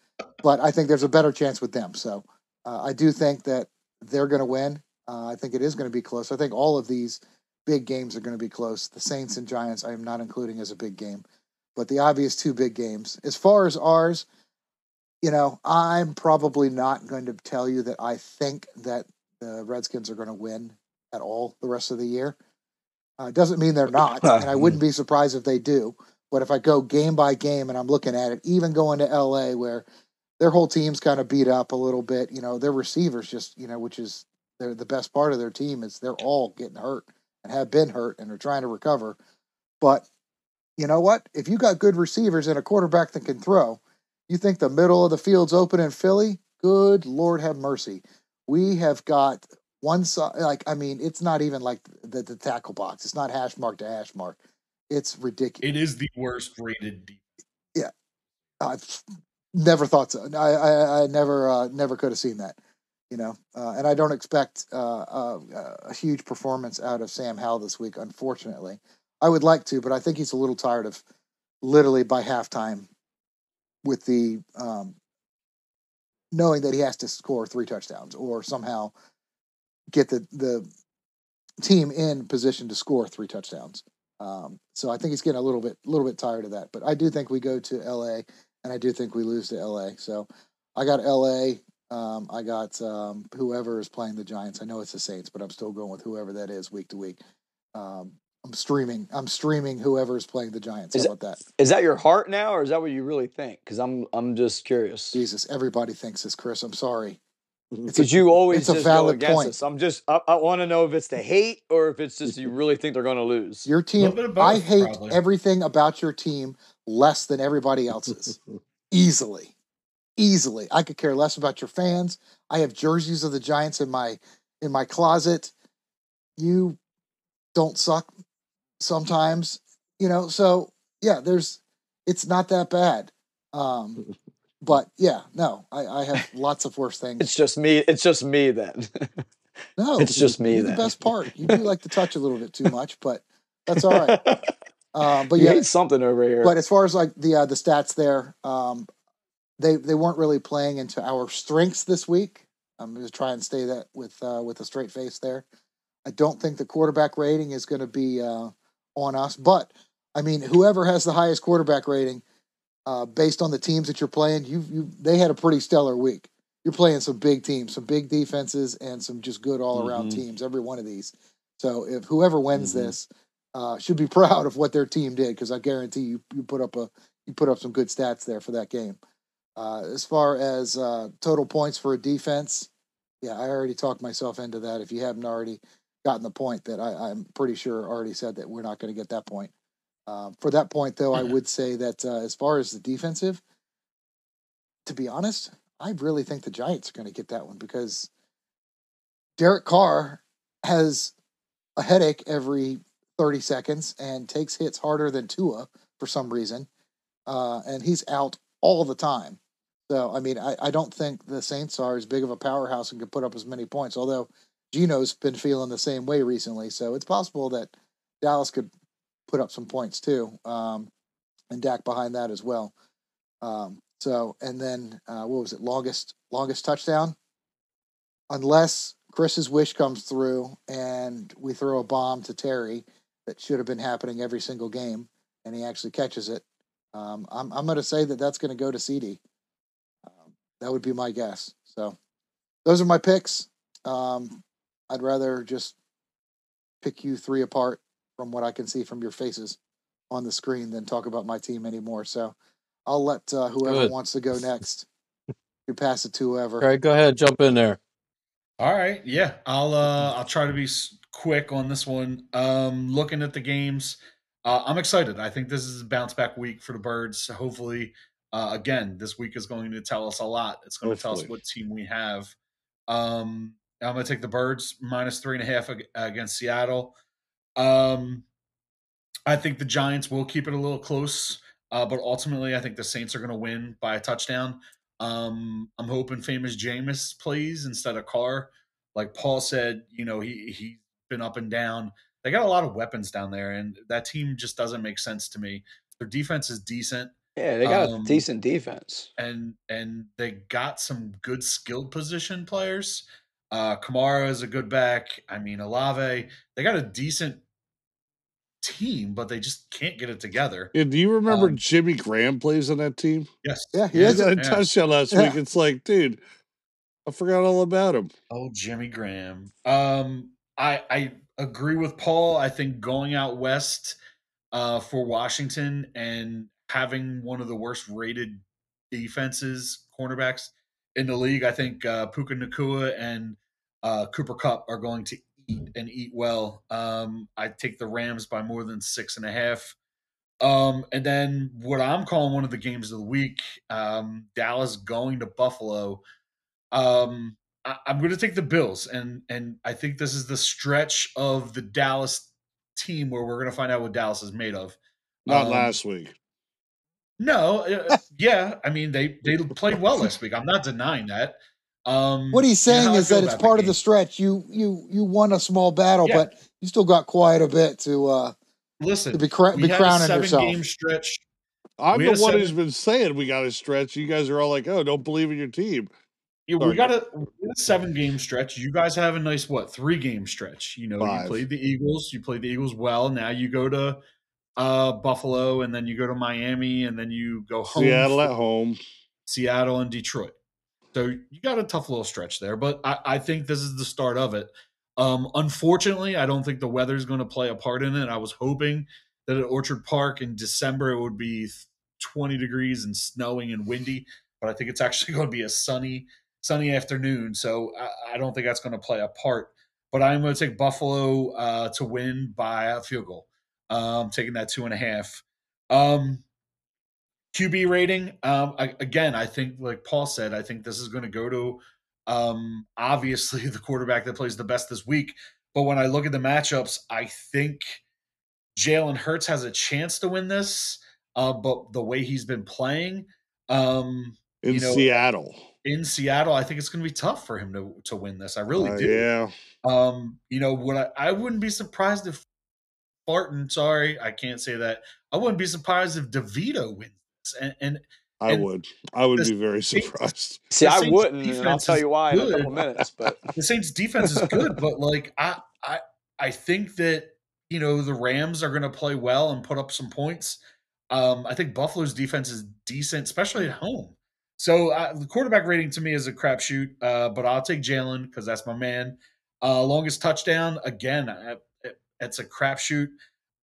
D: But I think there's a better chance with them. So uh, I do think that they're going to win. Uh, I think it is going to be close. I think all of these big games are going to be close. The Saints and Giants, I am not including as a big game, but the obvious two big games. As far as ours, you know, I'm probably not going to tell you that I think that the Redskins are going to win at all the rest of the year. Uh, doesn't mean they're not, and I wouldn't be surprised if they do. But if I go game by game and I'm looking at it, even going to LA where their whole team's kind of beat up a little bit, you know, their receivers just, you know, which is they're the best part of their team is they're all getting hurt and have been hurt and are trying to recover. But you know what? If you got good receivers and a quarterback that can throw, you think the middle of the field's open in Philly? Good Lord have mercy. We have got one side, like, I mean, it's not even like the, the tackle box. It's not hash mark to hash mark. It's ridiculous.
E: It is the worst rated. defense.
D: I've uh, never thought so. I, I, I never, uh, never could have seen that, you know. Uh, and I don't expect uh, uh, a huge performance out of Sam Howell this week, unfortunately. I would like to, but I think he's a little tired of literally by halftime with the um, knowing that he has to score three touchdowns or somehow get the the team in position to score three touchdowns. Um, so I think he's getting a little bit a little bit tired of that. But I do think we go to LA, and I do think we lose to LA. So I got LA. Um, I got um, whoever is playing the Giants. I know it's the Saints, but I'm still going with whoever that is week to week. Um, I'm streaming. I'm streaming whoever is playing the Giants. How
B: Is it-
D: about that?
B: Is that your heart now, or is that what you really think? Because I'm I'm just curious.
D: Jesus, everybody thinks this, Chris. I'm sorry. It's
B: Because you always
D: it's a
B: just go
D: valid
B: against
D: point.
B: us. I'm just I, I want to know if it's the hate or if it's just you really think they're going to lose.
D: Your team.
E: bit
D: I hate
E: probably.
D: everything about your team less than everybody else's. easily, easily. I could care less about your fans. I have jerseys of the Giants in my in my closet. You don't suck sometimes, you know. So yeah, there's. It's not that bad. Um, but yeah, no, I, I have lots of worse things.
B: It's just me. It's just me then.
D: No,
B: it's just me
D: the best part. You do like to touch a little bit too much, but that's all right. Um, but
B: you
D: yeah,
B: hate something over here.
D: but as far as like the uh, the stats there, um, they they weren't really playing into our strengths this week. I'm going to try and stay that with uh, with a straight face there. I don't think the quarterback rating is going to be uh, on us, but I mean, whoever has the highest quarterback rating, uh, based on the teams that you're playing, you you they had a pretty stellar week. You're playing some big teams, some big defenses, and some just good all around
C: Mhm.
D: teams. Every one of these. So if whoever wins
C: Mhm.
D: this uh, should be proud of what their team did, because I guarantee you you put up a you put up some good stats there for that game. Uh, as far as uh, total points for a defense, yeah, I already talked myself into that. If you haven't already gotten the point, that I, I'm pretty sure already said that we're not going to get that point. Um, for that point, though, I would say that uh, as far as the defensive, to be honest, I really think the Giants are going to get that one because Derek Carr has a headache every 30 seconds and takes hits harder than Tua for some reason. Uh, and he's out all the time. So, I mean, I, I don't think the Saints are as big of a powerhouse and can put up as many points, although Gino's been feeling the same way recently. So it's possible that Dallas could put up some points too. Um, and Dak behind that as well. Um, so, and then uh, what was it? Longest longest touchdown. Unless Chris's wish comes through and we throw a bomb to Terry that should have been happening every single game, and he actually catches it. Um, I'm I'm going to say that that's going to go to CeeDee. Um, that would be my guess. So, those are my picks. Um, I'd rather just pick you three apart from what I can see from your faces on the screen than talk about my team anymore. So, I'll let uh, whoever
A: Good.
D: wants to go next. You pass it to whoever.
A: All right, go ahead, jump in there.
E: All right, yeah, I'll uh I'll try to be s- quick on this one. Um, looking at the games, uh, I'm excited. I think this is a bounce back week for the Birds. Hopefully, uh, again, this week is going to tell us a lot. It's going to tell us what team we have. Um, I'm going to take the Birds minus three and a half against Seattle. Um, I think the Giants will keep it a little close, uh, but ultimately, I think the Saints are going to win by a touchdown. Um, I'm hoping famous Jameis plays instead of Carr. Like Paul said, you know, he he's been up and down. They got a lot of weapons down there, and that team just doesn't make sense to me. Their defense is decent,
B: yeah, they got
E: um,
B: a decent defense.
E: and and they got some good skilled position players. Uh, Kamara is a good back. I mean, Olave. They got a decent team, but they just can't get it together.
C: Yeah, do you remember
E: Um,
C: Jimmy Graham plays on that team?
E: Yes.
D: Yeah, he
C: He
D: is
C: got a
E: yeah.
C: touchdown last
D: Yeah.
C: week. It's like, dude, I forgot all about him.
E: Oh, Jimmy Graham. Um, I I agree with Paul. I think going out west uh, for Washington and having one of the worst rated defenses, cornerbacks in the league, I think uh, Puka Nacua and uh, Cooper Kupp are going to eat and eat well. Um, I take the Rams by more than six and a half. Um, and then what I'm calling one of the games of the week, um, Dallas going to Buffalo. Um, I, am going to take the Bills, and and I think this is the stretch of the Dallas team where we're going to find out what Dallas is made of.
C: Not um, last week.
E: No, uh, yeah, I mean they they played well last week. I'm not denying that. Um,
D: what he's saying you know is that it's part of the stretch. You you you won a small battle, yeah. but you still got quite a bit to uh
E: listen
D: to be, cr- be crowning
E: seven
D: yourself.
E: Game stretch.
C: I'm the one seven... who's been saying we got a stretch. You guys are all like, "Oh, don't believe in your team."
E: Yeah, we got a, a, seven game stretch. You guys have a nice what three game stretch. You know, Five. you played the Eagles. You played the Eagles well. Now you go to uh, Buffalo, and then you go to Miami, and then you go home.
C: Seattle at home.
E: Seattle and Detroit. So you got a tough little stretch there, but I, I think this is the start of it. Um, unfortunately, I don't think the weather is going to play a part in it. I was hoping that at Orchard Park in December it would be 20 degrees and snowing and windy, but I think it's actually going to be a sunny, sunny afternoon. So I, I don't think that's going to play a part. But I'm going to take Buffalo uh, to win by a field goal. Um, taking that two and a half. Um, QB rating. Um, I, again, I think, like Paul said, I think this is going to go to um, obviously the quarterback that plays the best this week. But when I look at the matchups, I think Jalen Hurts has a chance to win this. Uh, but the way he's been playing, um,
C: in
E: you know,
C: Seattle,
E: in Seattle, I think it's going to be tough for him to to win this. I really uh, do.
C: Yeah.
E: Um, you know what? I, I wouldn't be surprised if Barton. Sorry, I can't say that. I wouldn't be surprised if DeVito wins this. And, and
C: I and would. I would be very surprised.
B: See, I wouldn't, and I'll tell you why good. in a couple minutes. But
E: the Saints' defense is good, but like I, I, I think that you know the Rams are going to play well and put up some points. Um, I think Buffalo's defense is decent, especially at home. So uh, the quarterback rating to me is a crapshoot, uh, but I'll take Jalen because that's my man. Uh, longest touchdown again, it's a crapshoot.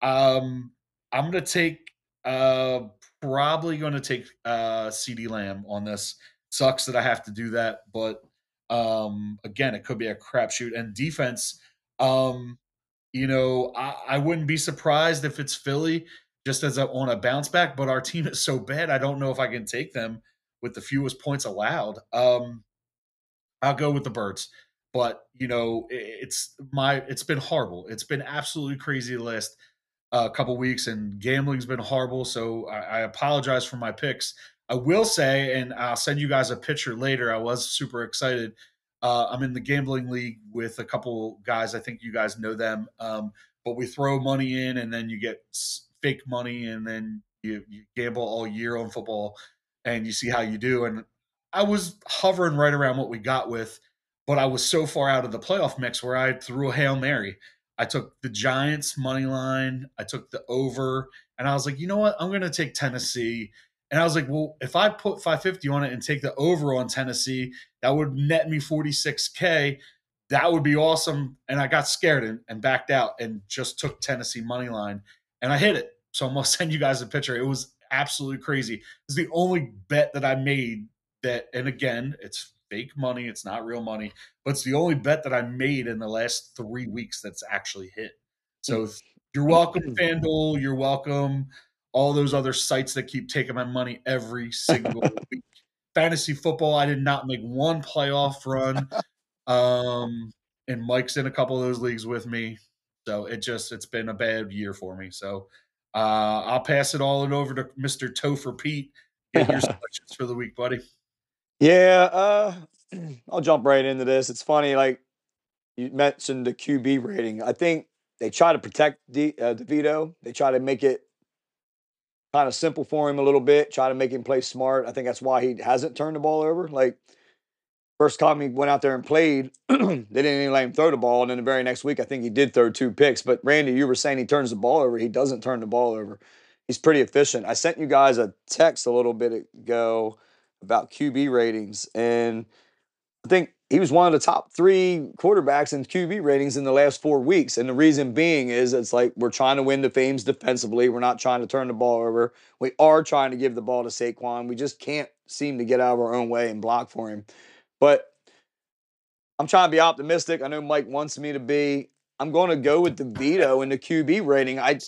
E: Um, I'm to take uh, probably to take uh, CeeDee Lamb on this. Sucks that I have to do that, but um, again, it could be a crapshoot. And defense, um, you know, I, I, wouldn't be surprised if it's Philly just as a, on a bounce back. But our team is so bad, I don't know if I can take them with the fewest points allowed. Um, I'll go with the Birds, but you know, it, it's my it's been horrible. It's been absolutely crazy last a couple weeks, and gambling's been horrible. So I, I, apologize for my picks. I will say, and I'll send you guys a picture later. I was super excited. Uh, I'm in the gambling league with a couple guys. I think you guys know them. Um, but we throw money in, and then you get fake money, and then you, you gamble all year on football, and you see how you do. And I was hovering right around what we got with, but I was so far out of the playoff mix where I threw a hail mary. I took the Giants money line. I took the over, and I was like, you know what? I'm going to take Tennessee. And I was like, well, if I put 550 on it and take the over on Tennessee, that would net me 46k. That would be awesome. And I got scared and, and backed out and just took Tennessee money line, and I hit it. So I'm gonna send you guys a picture. It was absolutely crazy. It's the only bet that I made that, and again, it's fake money. It's not real money, but it's the only bet that I made in the last three weeks that's actually hit. So you're welcome, FanDuel. You're welcome. All those other sites that keep taking my money every single week. Fantasy football, I did not make one playoff run. Um, and Mike's in a couple of those leagues with me. So it just it's been a bad year for me. So uh, I'll pass it all over to Mr. Topher Pete. Get your selections for the week, buddy.
B: Yeah, uh, I'll jump right into this. It's funny, like you mentioned the QB rating. I think they try to protect De, uh, DeVito. They try to make it kind of simple for him a little bit. Try to make him play smart. I think that's why he hasn't turned the ball over. Like first time he went out there and played, they didn't even let him throw the ball. And then the very next week, I think he did throw two picks. But Randy, you were saying he turns the ball over. He doesn't turn the ball over. He's pretty efficient. I sent you guys a text a little bit ago about QB ratings, and I think he was one of the top three quarterbacks in QB ratings in the last four weeks. And the reason being is it's like we're trying to win the fames defensively. We're not trying to turn the ball over. We are trying to give the ball to Saquon. We just can't seem to get out of our own way and block for him. But I'm trying to be optimistic. I know Mike wants me to be. I'm going to go with DeVito in the QB rating. I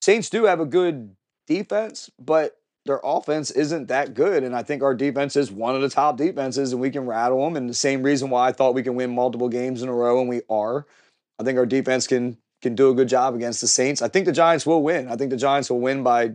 B: Saints do have a good defense, but their offense isn't that good. And I think our defense is one of the top defenses, and we can rattle them. And the same reason why I thought we can win multiple games in a row, and we are. I think our defense can can do a good job against the Saints. I think the Giants will win. I think the Giants will win by.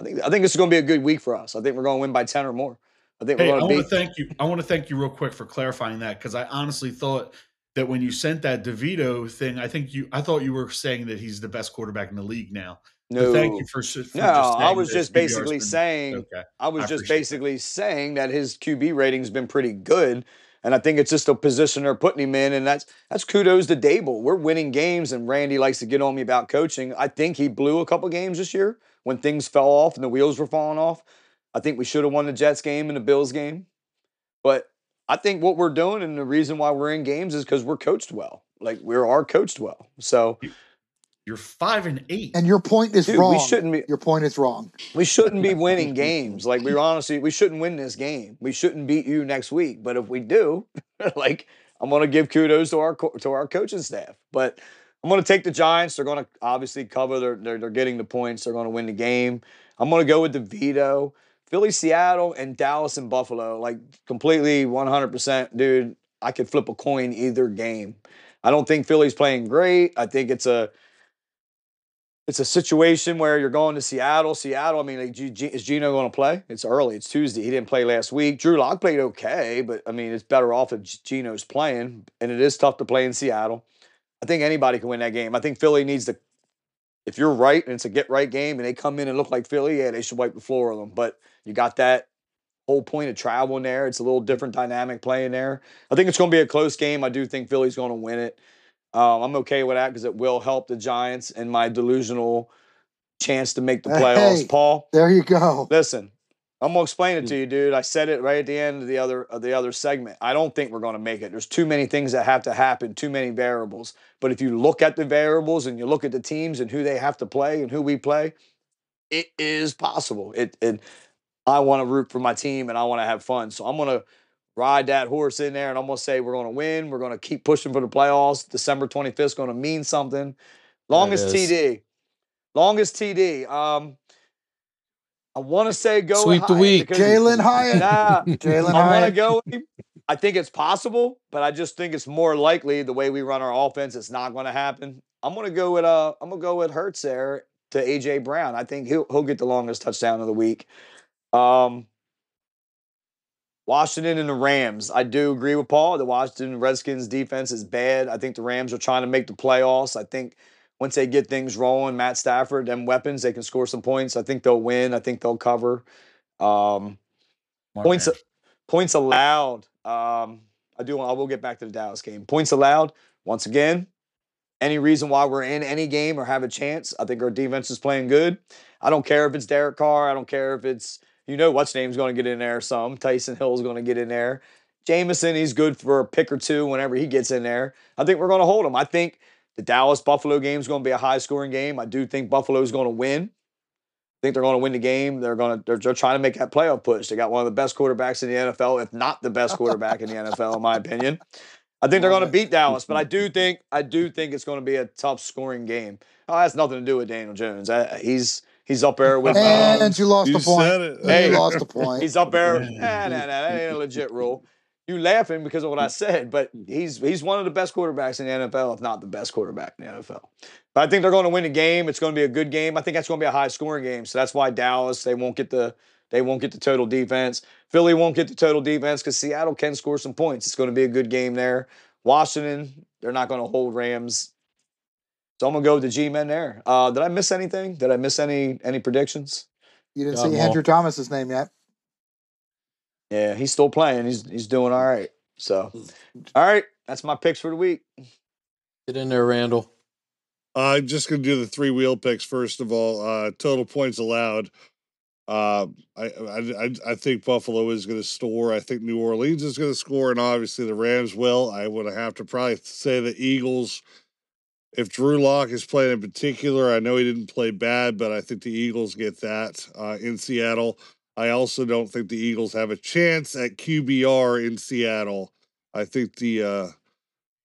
B: I think I think this is going to be a good week for us. I think we're going to win by ten or more. I think
E: Hey, I want to thank you. I want to thank you real quick for clarifying that because I honestly thought that when you sent that DeVito thing, I think you, I thought you were saying that he's the best quarterback in the league now.
B: No,
E: thank you for, for
B: no, I was just basically
E: been-
B: saying.
E: Okay.
B: I was
E: I
B: just
E: appreciate that.
B: basically saying that his QB rating's been pretty good, and I think it's just a position they're putting him in, and that's that's kudos to Daboll. We're winning games, and Randy likes to get on me about coaching. I think he blew a couple games this year when things fell off and the wheels were falling off. I think we should have won the Jets game and the Bills game, but I think what we're doing and the reason why we're in games is because we're coached well. Like we are coached well. So
E: You're five and eight.
D: And your point is
B: Dude, we shouldn't be-
D: Your point is wrong.
B: we shouldn't be winning games. Like we're honestly, we shouldn't win this game. We shouldn't beat you next week. But if we do, like I'm gonna give kudos to our to our coaching staff. But I'm gonna take the Giants. They're gonna obviously cover. They're they're, they're getting the points. They're gonna win the game. I'm gonna go with DeVito. Philly, Seattle, and Dallas and Buffalo. Like completely 100%, dude. I could flip a coin either game. I don't think Philly's playing great. I think it's a it's a situation where you're going to Seattle. Seattle, I mean, like, is Gino going to play? It's early. It's Tuesday. He didn't play last week. Drew Lock played okay, but I mean, it's better off if Gino's playing, and it is tough to play in Seattle. I think anybody can win that game. I think Philly needs to. If you're right and it's a get right game, and they come in and look like Philly, yeah, they should wipe the floor with them. But you got that whole point of travel in there. It's a little different dynamic playing there. I think it's going to be a close game. I do think Philly's going to win it. Um, I'm okay with that because it will help the Giants and my delusional chance to make the playoffs.
D: Hey.
B: Paul,
D: There you go.
B: listen, I'm gonna explain it to you, dude. I said it right at the end of the other of the other segment. I don't think we're gonna make it. There's too many things that have to happen, too many variables. But if you look at the variables and you look at the teams and who they have to play and who we play, it is possible. It and I want to root for my team and I want to have fun. So I'm gonna ride that horse in there and I'm gonna say we're gonna win. We're gonna keep pushing for the playoffs. December 25th is gonna mean something. Longest. TD. Longest TD. Um I want to say go
A: Sweep the week.
B: because-
D: Jalen Hyatt.
B: Nah,
D: Jalen
B: I want to go. I think it's possible, but I just think it's more likely the way we run our offense. It's not going to happen. I'm going to go with uh, I'm going to go with Hurts there to AJ Brown. I think he'll he'll get the longest touchdown of the week. Um, Washington and the Rams. I do agree with Paul. The Washington Redskins defense is bad. I think the Rams are trying to make the playoffs. I think once they get things rolling, Matt Stafford, them weapons, they can score some points. I think they'll win. I think they'll cover. Um, points points allowed. Um, I do. I will get back to the Dallas game. Points allowed. Once again, any reason why we're in any game or have a chance? I think our defense is playing good. I don't care if it's Derek Carr. I don't care if it's you know what's name's going to get in there. Some Taysom Hill's going to get in there. Jamison, he's good for a pick or two whenever he gets in there. I think we're going to hold him. I think the Dallas Buffalo game is going to be a high scoring game. I do think Buffalo's going to win. I think they're going to win the game. They're going to they're, they're trying to make that playoff push. They got one of the best quarterbacks in the NFL, if not the best quarterback in the NFL, in my opinion. I think they're going to beat Dallas, but I do think I do think it's going to be a tough scoring game. Oh, that has nothing to do with Daniel Jones. I, he's he's up there with
D: And
B: um,
D: you lost
C: You
D: the point.
C: said it.
D: You lost the point.
B: he's up there. Nah, nah, nah, that ain't a legit rule. You laughing because of what I said, but he's he's one of the best quarterbacks in the NFL, if not the best quarterback in the NFL. But I think they're going to win the game. It's going to be a good game. I think that's going to be a high scoring game. So that's why Dallas they won't get the they won't get the total defense. Philly won't get the total defense because Seattle can score some points. It's going to be a good game there. Washington they're not going to hold Rams. So I'm gonna go with the G men there. Uh, did I miss anything? Did I miss any any predictions?
D: You didn't
A: Got
D: see
A: 'em.
D: Andrew Thomas's name yet.
B: Yeah, he's still playing. He's he's doing all right. So, all right, that's my picks for the week.
A: Get in there, Randall.
C: I'm just gonna do the three wheel picks first of all. Uh, total points allowed. Uh, I, I I I think Buffalo is going to score. I think New Orleans is going to score, and obviously the Rams will. I would have to probably say the Eagles. If Drew Lock is playing in particular, I know he didn't play bad, but I think the Eagles get that uh, in Seattle. I also don't think the Eagles have a chance at QBR in Seattle. I think the uh,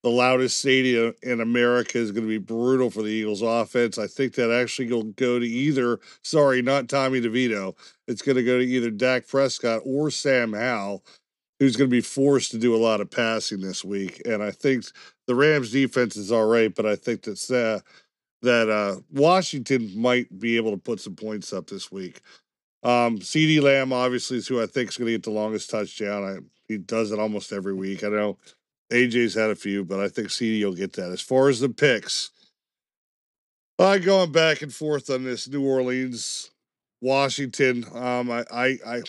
C: the loudest stadium in America is going to be brutal for the Eagles offense. I think that actually will go to either, sorry, not Tommy DeVito. It's going to go to either Dak Prescott or Sam Howell, who's going to be forced to do a lot of passing this week. And I think the Rams defense is all right, but I think that's uh, that uh, Washington might be able to put some points up this week. Um, CeeDee Lamb obviously is who I think is going to get the longest touchdown. I, he does it almost every week. I know AJ's had a few, but I think CeeDee will get that. As far as the picks, I'm going back and forth on this New Orleans, Washington. Um, I, I, I,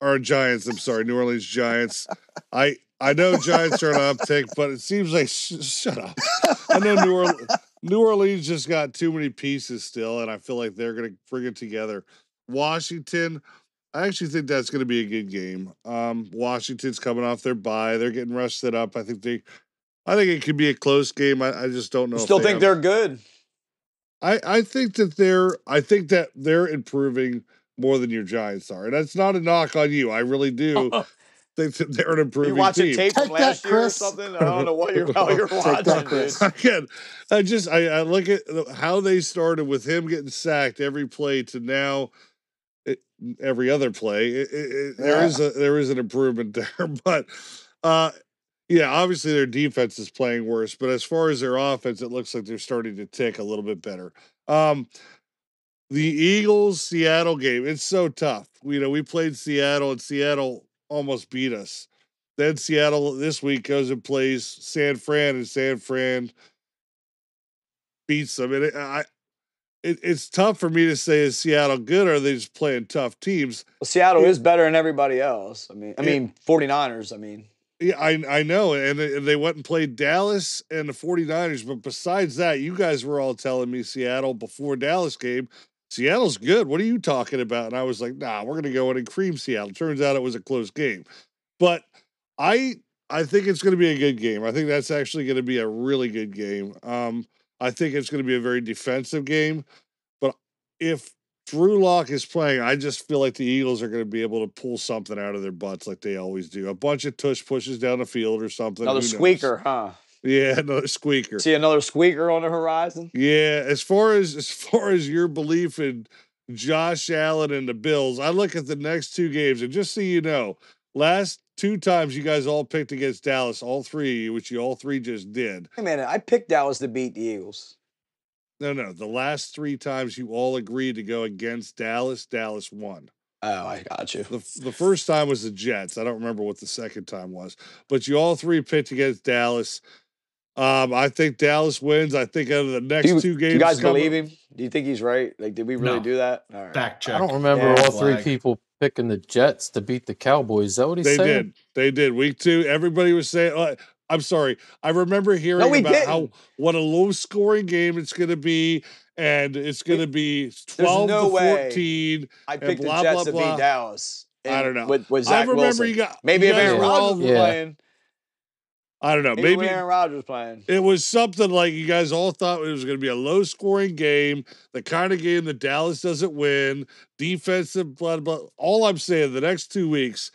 C: or Giants. I'm sorry, New Orleans Giants. I, I know Giants are an uptick, but it seems like sh- shut up. I know New Orleans. New Orleans just got too many pieces still, and I feel like they're going to bring it together. Washington, I actually think that's going to be a good game. Um, Washington's coming off their bye; they're getting rested up. I think they, I think it could be a close game. I, I just don't know.
B: You still
C: they
B: think
C: have-
B: they're good?
C: I, I think that they're I think that they're improving more than your Giants are. And that's not a knock on you. I really do think that they're an improving
B: You watching
C: team.
B: tape from
D: Take that,
B: last year or something? I don't know what you're, how you're watching,
D: that,
B: dude.
D: Chris.
C: Again, I just I, I look at how they started with him getting sacked every play to now it, every other play. It, it, it- There
D: Yeah.
C: is a there is an improvement there, but uh, yeah, obviously their defense is playing worse. But as far as their offense, it looks like they're starting to tick a little bit better. Um, the Eagles Seattle game, it's so tough. You know, we played Seattle and Seattle almost beat us. Then Seattle this week goes and plays San Fran, and San Fran beats them. And it, I, it, it's tough for me to say is Seattle good or are they just playing tough teams?
B: Well, Seattle
C: Yeah.
B: is better than everybody else. I mean, I mean, 49ers. I mean,
C: Yeah, I I know, and they, and they went and played Dallas and the 49ers. But besides that, you guys were all telling me Seattle before Dallas game. Seattle's good. What are you talking about? And I was like, nah, we're gonna go in and cream Seattle. Turns out it was a close game. But I I think it's gonna be a good game. I think that's actually gonna be a really good game. Um, I think it's gonna be a very defensive game. But if Drew Lock is playing, I just feel like the Eagles are going to be able to pull something out of their butts like they always do. A bunch of tush pushes down the field or something.
B: another squeaker, huh?
C: Yeah, another squeaker.
B: See another squeaker on the horizon?
C: Yeah, as far as as far as your belief in Josh Allen and the Bills, I look at the next two games, and just so you know, last two times you guys all picked against Dallas, all three, which you all three just did.
B: Hey, man, I picked Dallas to beat the Eagles.
C: No, no, the last three times you all agreed to go against Dallas, Dallas won.
B: Oh, I got you.
C: The, the first time was the Jets. I don't remember what the second time was, but you all three picked against Dallas. Um, I think Dallas wins. I think out of the next
B: you,
C: two games,
B: you guys
C: coming-
B: believe him? Do you think he's right? Like, did we really
E: No.
B: do that? All right.
E: Fact check.
A: I don't remember
B: Yeah,
A: all three people picking the Jets to beat the Cowboys. Is that what he's
C: They
A: saying?
C: did. They did. Week two, everybody was saying. Uh, I'm sorry. I remember hearing
B: we
C: about how
B: didn't.
C: what a low scoring game it's going to be, and it's going to be 12
B: no
C: to
B: way.
C: 14.
B: I picked
C: blah,
B: the Jets
C: blah,
B: to
C: blah.
B: beat Dallas.
C: I don't know.
B: With, with
C: I remember
B: Wilson.
C: you got
B: Maybe
C: you
B: if
C: guys
B: Aaron Rodgers
A: Yeah.
B: playing.
C: I don't know.
B: Maybe,
C: Maybe
B: Aaron Rodgers playing.
C: It was something like you guys all thought it was going to be a low scoring game, the kind of game that Dallas doesn't win, defensive, blah, blah. All I'm saying, the next two weeks,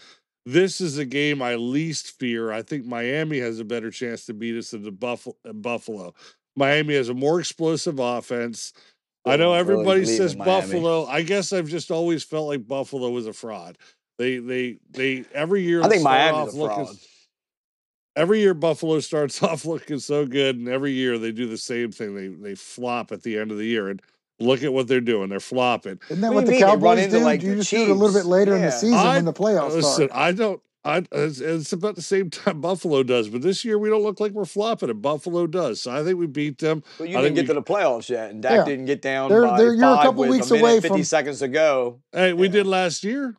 C: this is a game I least fear. I think Miami has a better chance to beat us than the Buffalo. Buffalo. Miami has a more explosive offense. I know
B: Don't really
C: everybody says. Buffalo. I guess I've just always felt like Buffalo was a fraud. They, they, they. Every year,
B: I think Miami's a fraud.
C: Every year Buffalo starts off looking so good, and every year they do the same thing. They they flop at the end of the year, and look at what they're doing. They're flopping.
D: Isn't that
B: What
D: what, the
B: you mean? They run
D: Cowboys
B: into,
D: do?
B: like,
D: you
B: the
D: just do it a little bit
B: Chiefs.
D: later in the season
C: I-
D: when the playoffs
C: Listen,
D: start.
C: I don't. I it's, it's about the same time Buffalo does, but this year we don't look like we're flopping, and Buffalo does. So I think we beat them.
B: But you
C: I
B: didn't get
C: we-
B: to the playoffs yet, and Dak
D: Yeah.
B: didn't get down
D: They're-
B: by
D: they're- you're a couple
B: with
D: weeks
B: a
D: away
B: and 50
D: from-
B: seconds to go.
C: Hey, we
B: Yeah.
C: did last year,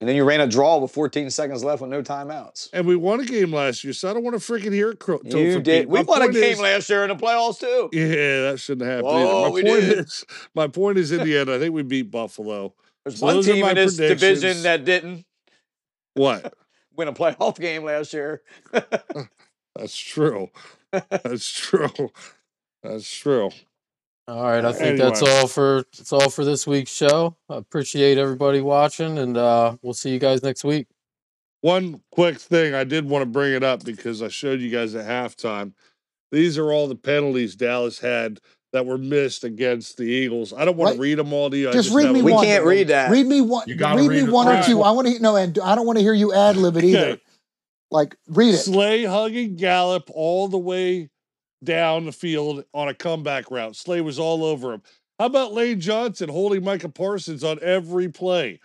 B: And then you ran a draw with 14 seconds left with no timeouts.
C: and we won a game last year. So I don't want to freaking hear it. Cro-
B: You did. We won a game
C: is-
B: last year in the playoffs, too.
C: Yeah, that shouldn't have happened.
B: Whoa,
C: either. My
B: we
C: point
B: did.
C: is, my point is, in the end, I think we beat Buffalo.
B: There's
C: So
B: one team in this division that didn't
C: What?
B: win a playoff game last year.
C: That's true. That's true. That's true.
A: All right, I think that's all for that's all for this week's show. I appreciate everybody watching, and uh, we'll see you guys next week.
C: One quick thing, I did want to bring it up because I showed you guys at halftime. These are all the penalties Dallas had that were missed against the Eagles. I don't want
D: Right.
C: to read them all to you. I
D: Just read me
C: a-
B: We
D: one.
B: can't read that.
D: Read me one.
E: You gotta
D: read me
E: read it
D: one or two. I want to no, and I don't want to hear you ad lib it either.
C: Okay.
D: Like read it.
C: Slay hugging Gallup all the way down the field on a comeback route. Slay was all over him. How about Lane Johnson holding Micah Parsons on every play?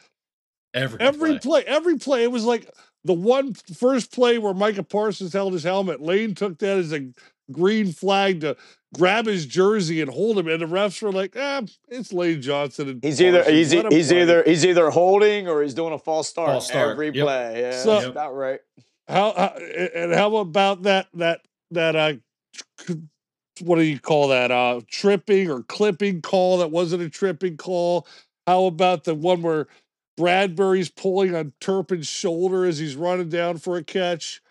E: Every,
C: Every
E: play.
C: play, every play. It was like the one first play where Micah Parsons held his helmet. Lane took that as a green flag to grab his jersey and hold him, and the refs were like, "Ah, it's Lane Johnson." And
B: He's either he's,
C: Let
B: he's
C: play."
B: either he's either holding or he's doing a false start,
E: False start,
B: every
E: yep.
B: play. Yeah,
C: So-
B: that's about right.
C: How, how and how about that that that uh what do you call that uh tripping or clipping call that wasn't a tripping call? How about the one where Bradberry's pulling on Turpin's shoulder as he's running down for a catch?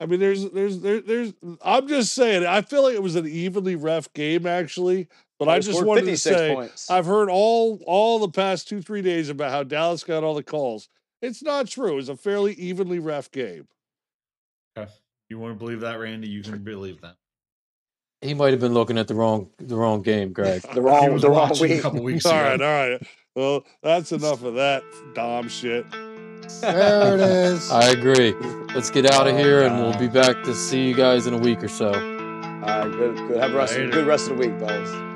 C: I mean, there's there's there, there's I'm just saying. I feel like it was an evenly ref game actually, but I just wanted to say
B: points.
C: I've heard all all the past two three days about how Dallas got all the calls. It's not true. It was a fairly evenly ref game.
E: You want to believe that, Randy? You can believe that.
A: He might have been looking at the wrong the wrong game, Gregg.
B: the wrong,
E: was
B: the wrong
E: watching a
B: week.
E: couple weeks
C: All
E: ago.
C: right, all right. Well, that's enough of that Dom shit.
D: There it is.
A: I agree. Let's get out of
C: Oh,
A: here, and we'll be back to see you guys in a week or so.
B: All right, good, good. Have a rest,
E: Later.
B: good rest of the week, fellas.